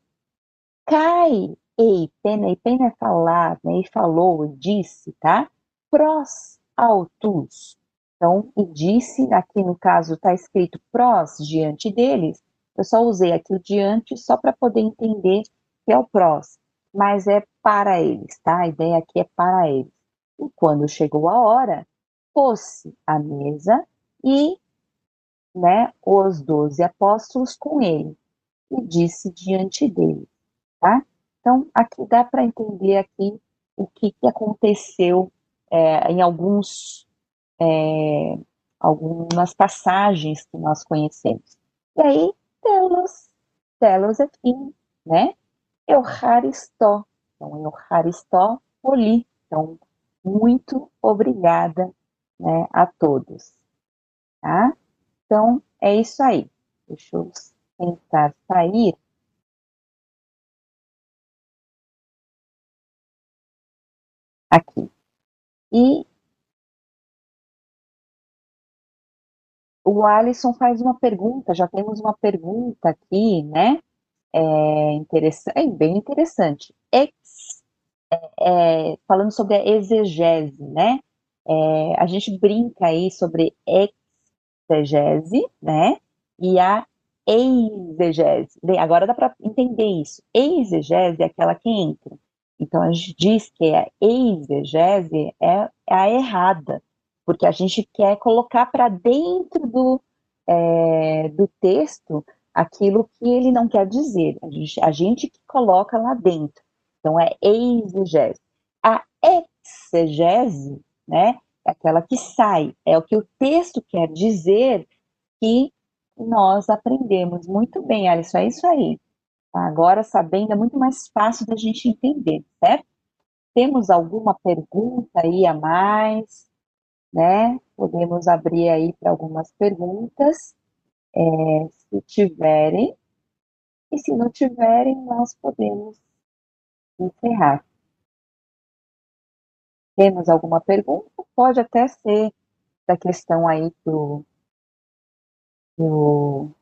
Cai ei, pena, e pena é falar, né? E falou, e disse, tá? Pros autos. Então, e disse, aqui no caso está escrito prós diante deles, eu só usei aqui o diante só para poder entender que é o prós, mas é para eles, tá? A ideia aqui é para eles. E quando chegou a hora, pôs-se à mesa e, né, os doze apóstolos com ele, e disse diante dele, tá? Então, aqui dá para entender aqui o que, que aconteceu é, em alguns, é, algumas passagens que nós conhecemos. E aí, telos, telos é fim, né? Euharistó. Então, Euharistó, poli. Então, muito obrigada né, a todos. Tá? Então, é isso aí. Deixa eu tentar sair aqui. E o Alisson faz uma pergunta, já temos uma pergunta aqui, né? É, interessante, é bem interessante. Ex, é, é, falando sobre a exegese, né? É, a gente brinca aí sobre exegese, né? E a exegese. Bem, agora dá para entender isso. Exegese é aquela que entra então a gente diz que a exegese é a errada, porque a gente quer colocar para dentro do, é, do texto aquilo que ele não quer dizer. A gente, a gente que coloca lá dentro. Então é exegese. A exegese, né, é aquela que sai, é o que o texto quer dizer que nós aprendemos muito bem, Alisson, é isso aí. Agora, sabendo, é muito mais fácil da gente entender, certo? Temos alguma pergunta aí a mais, né? Podemos abrir aí para algumas perguntas, é, se tiverem. E se não tiverem, nós podemos encerrar. Temos alguma pergunta? Pode até ser da questão aí do, do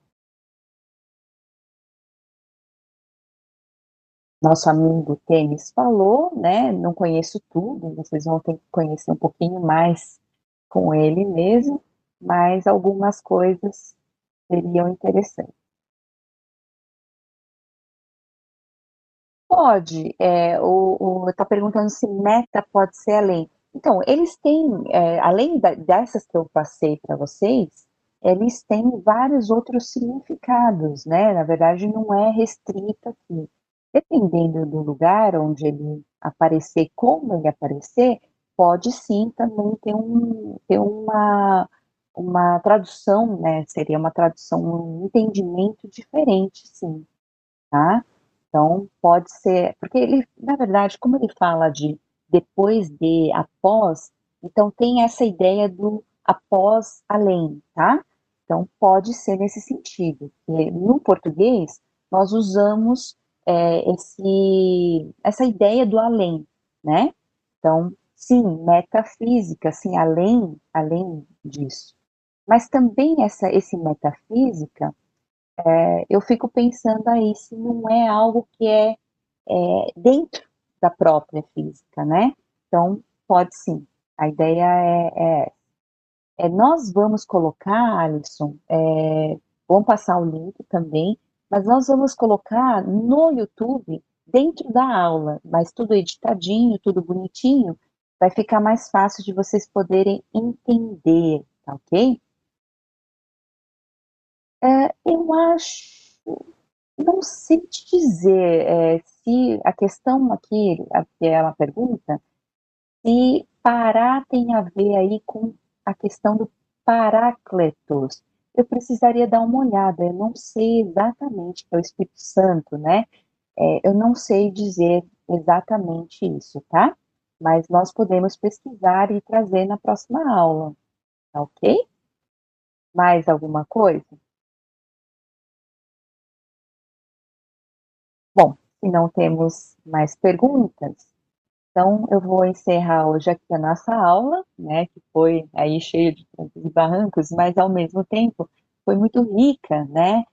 nosso amigo Temis falou, né? Não conheço tudo, vocês vão ter que conhecer um pouquinho mais com ele mesmo, mas algumas coisas seriam interessantes. Pode, é, o está perguntando se meta pode ser além. Então, eles têm, é, além da, dessas que eu passei para vocês, eles têm vários outros significados, né? Na verdade, não é restrito aqui. Dependendo do lugar onde ele aparecer, como ele aparecer, pode sim também ter, um, ter uma, uma tradução, né? Seria uma tradução, um entendimento diferente, sim, tá? Então, pode ser, porque ele, na verdade, como ele fala de depois de, após, então tem essa ideia do após, além, tá? Então pode ser nesse sentido. no português, nós usamos é, esse, essa ideia do além, né? Então, sim, metafísica, sim, além, além disso. Mas também essa, esse metafísica, é, eu fico pensando aí se não é algo que é, é, dentro da própria física, né? Então, pode sim. A ideia é, é, é nós vamos colocar, Alisson, é, vamos passar o link também, mas nós vamos colocar no YouTube dentro da aula, mas tudo editadinho, tudo bonitinho, vai ficar mais fácil de vocês poderem entender, tá ok? É, eu acho, não sei te dizer é, se a questão aqui, que uma pergunta, se parar tem a ver aí com a questão do Parácletos. Eu precisaria dar uma olhada, eu não sei exatamente, que é o Espírito Santo, né? É, eu não sei dizer exatamente isso, tá? Mas nós podemos pesquisar e trazer na próxima aula, tá ok? Mais alguma coisa? Se não temos mais perguntas, então eu vou encerrar hoje aqui a nossa aula, né, que foi aí cheia de trancos e barrancos, mas ao mesmo tempo foi muito rica, né,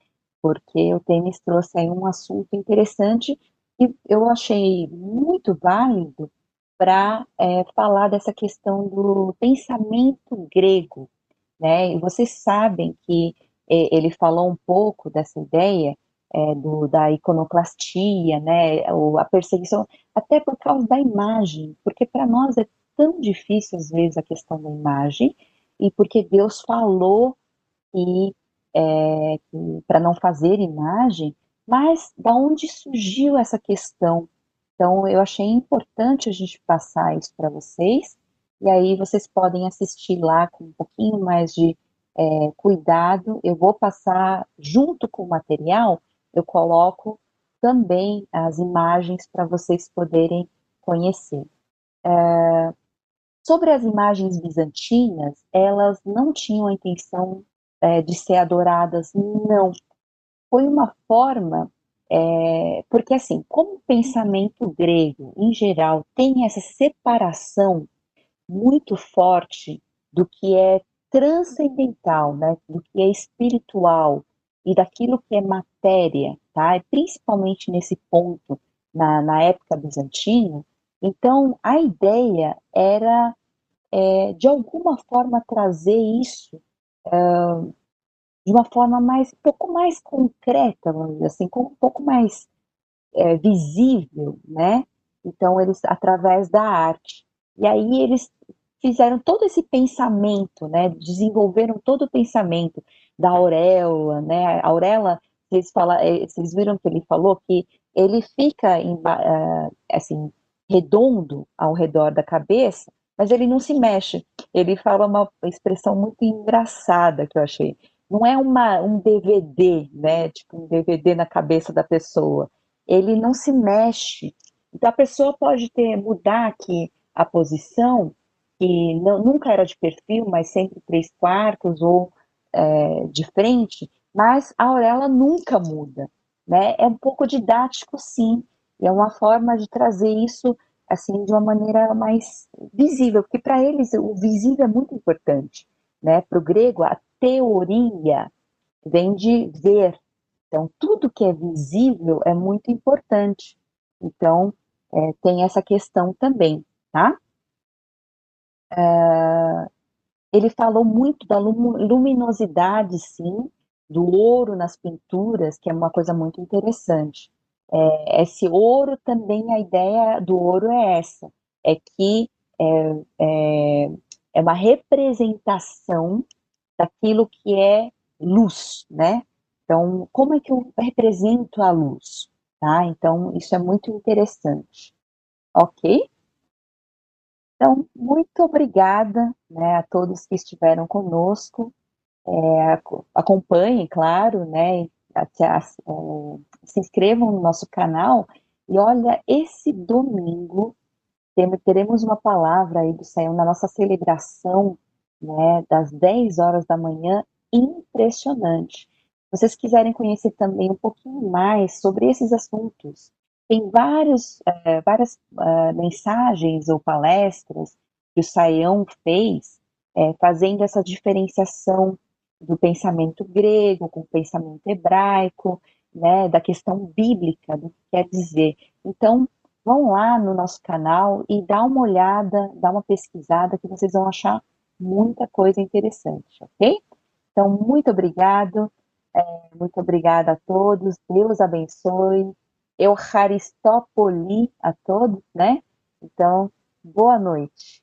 porque o Tênis trouxe aí um assunto interessante e eu achei muito válido para é, falar dessa questão do pensamento grego, né? E vocês sabem que é, ele falou um pouco dessa ideia é, do, da iconoclastia, né? Ou a perseguição, até por causa da imagem, porque para nós é tão difícil às vezes a questão da imagem e porque Deus falou é, para não fazer imagem, mas da onde surgiu essa questão? Então, eu achei importante a gente passar isso para vocês, e aí vocês podem assistir lá com um pouquinho mais de é, cuidado. Eu vou passar junto com o material, eu coloco também as imagens para vocês poderem conhecer. É, sobre as imagens bizantinas, elas não tinham a intenção é, de ser adoradas, não. Foi uma forma, é, porque assim, como o pensamento grego, em geral, tem essa separação muito forte do que é transcendental, né, do que é espiritual e daquilo que é matéria, tá? E principalmente nesse ponto, na, na época bizantina, então a ideia era, é, de alguma forma, trazer isso de uma forma mais, um pouco mais concreta, vamos dizer assim, um pouco mais é, visível, né? Então, eles, através da arte. E aí eles fizeram todo esse pensamento, né? Desenvolveram todo o pensamento da auréola, né? A auréola, vocês, fala, é, vocês viram que ele falou que ele fica, em, uh, assim, redondo ao redor da cabeça, mas ele não se mexe. Ele fala uma expressão muito engraçada que eu achei. Não é uma, um DVD, né? Tipo um DVD na cabeça da pessoa. Ele não se mexe. Então a pessoa pode ter mudar aqui a posição, que não, nunca era de perfil, mas sempre três quartos ou é, de frente, mas a auréola nunca muda. Né? É um pouco didático, sim. É uma forma de trazer isso assim de uma maneira mais visível, porque para eles o visível é muito importante, né? Para o grego a teoria vem de ver, então tudo que é visível é muito importante. Então é, tem essa questão também, tá? É, ele falou muito da luminosidade, sim, do ouro nas pinturas, que é uma coisa muito interessante. É, esse ouro também, a ideia do ouro é essa, é que é, é, é uma representação daquilo que é luz, né? Então, como é que eu represento a luz? Tá? Então, isso é muito interessante. Ok? Então, muito obrigada né, a todos que estiveram conosco. É, acompanhem, claro, né, se inscrevam no nosso canal e olha, esse domingo teremos uma palavra aí do Senhor na nossa celebração, né, das 10 horas da manhã, impressionante. Se vocês quiserem conhecer também um pouquinho mais sobre esses assuntos, tem vários, uh, várias uh, mensagens ou palestras que o Saião fez, é, fazendo essa diferenciação do pensamento grego com o pensamento hebraico, né, da questão bíblica, do que quer dizer. Então, vão lá no nosso canal e dá uma olhada, dá uma pesquisada que vocês vão achar muita coisa interessante, ok? Então, muito obrigado, é, muito obrigada a todos, Deus abençoe, Eucharistópoli a todos, né? Então, boa noite.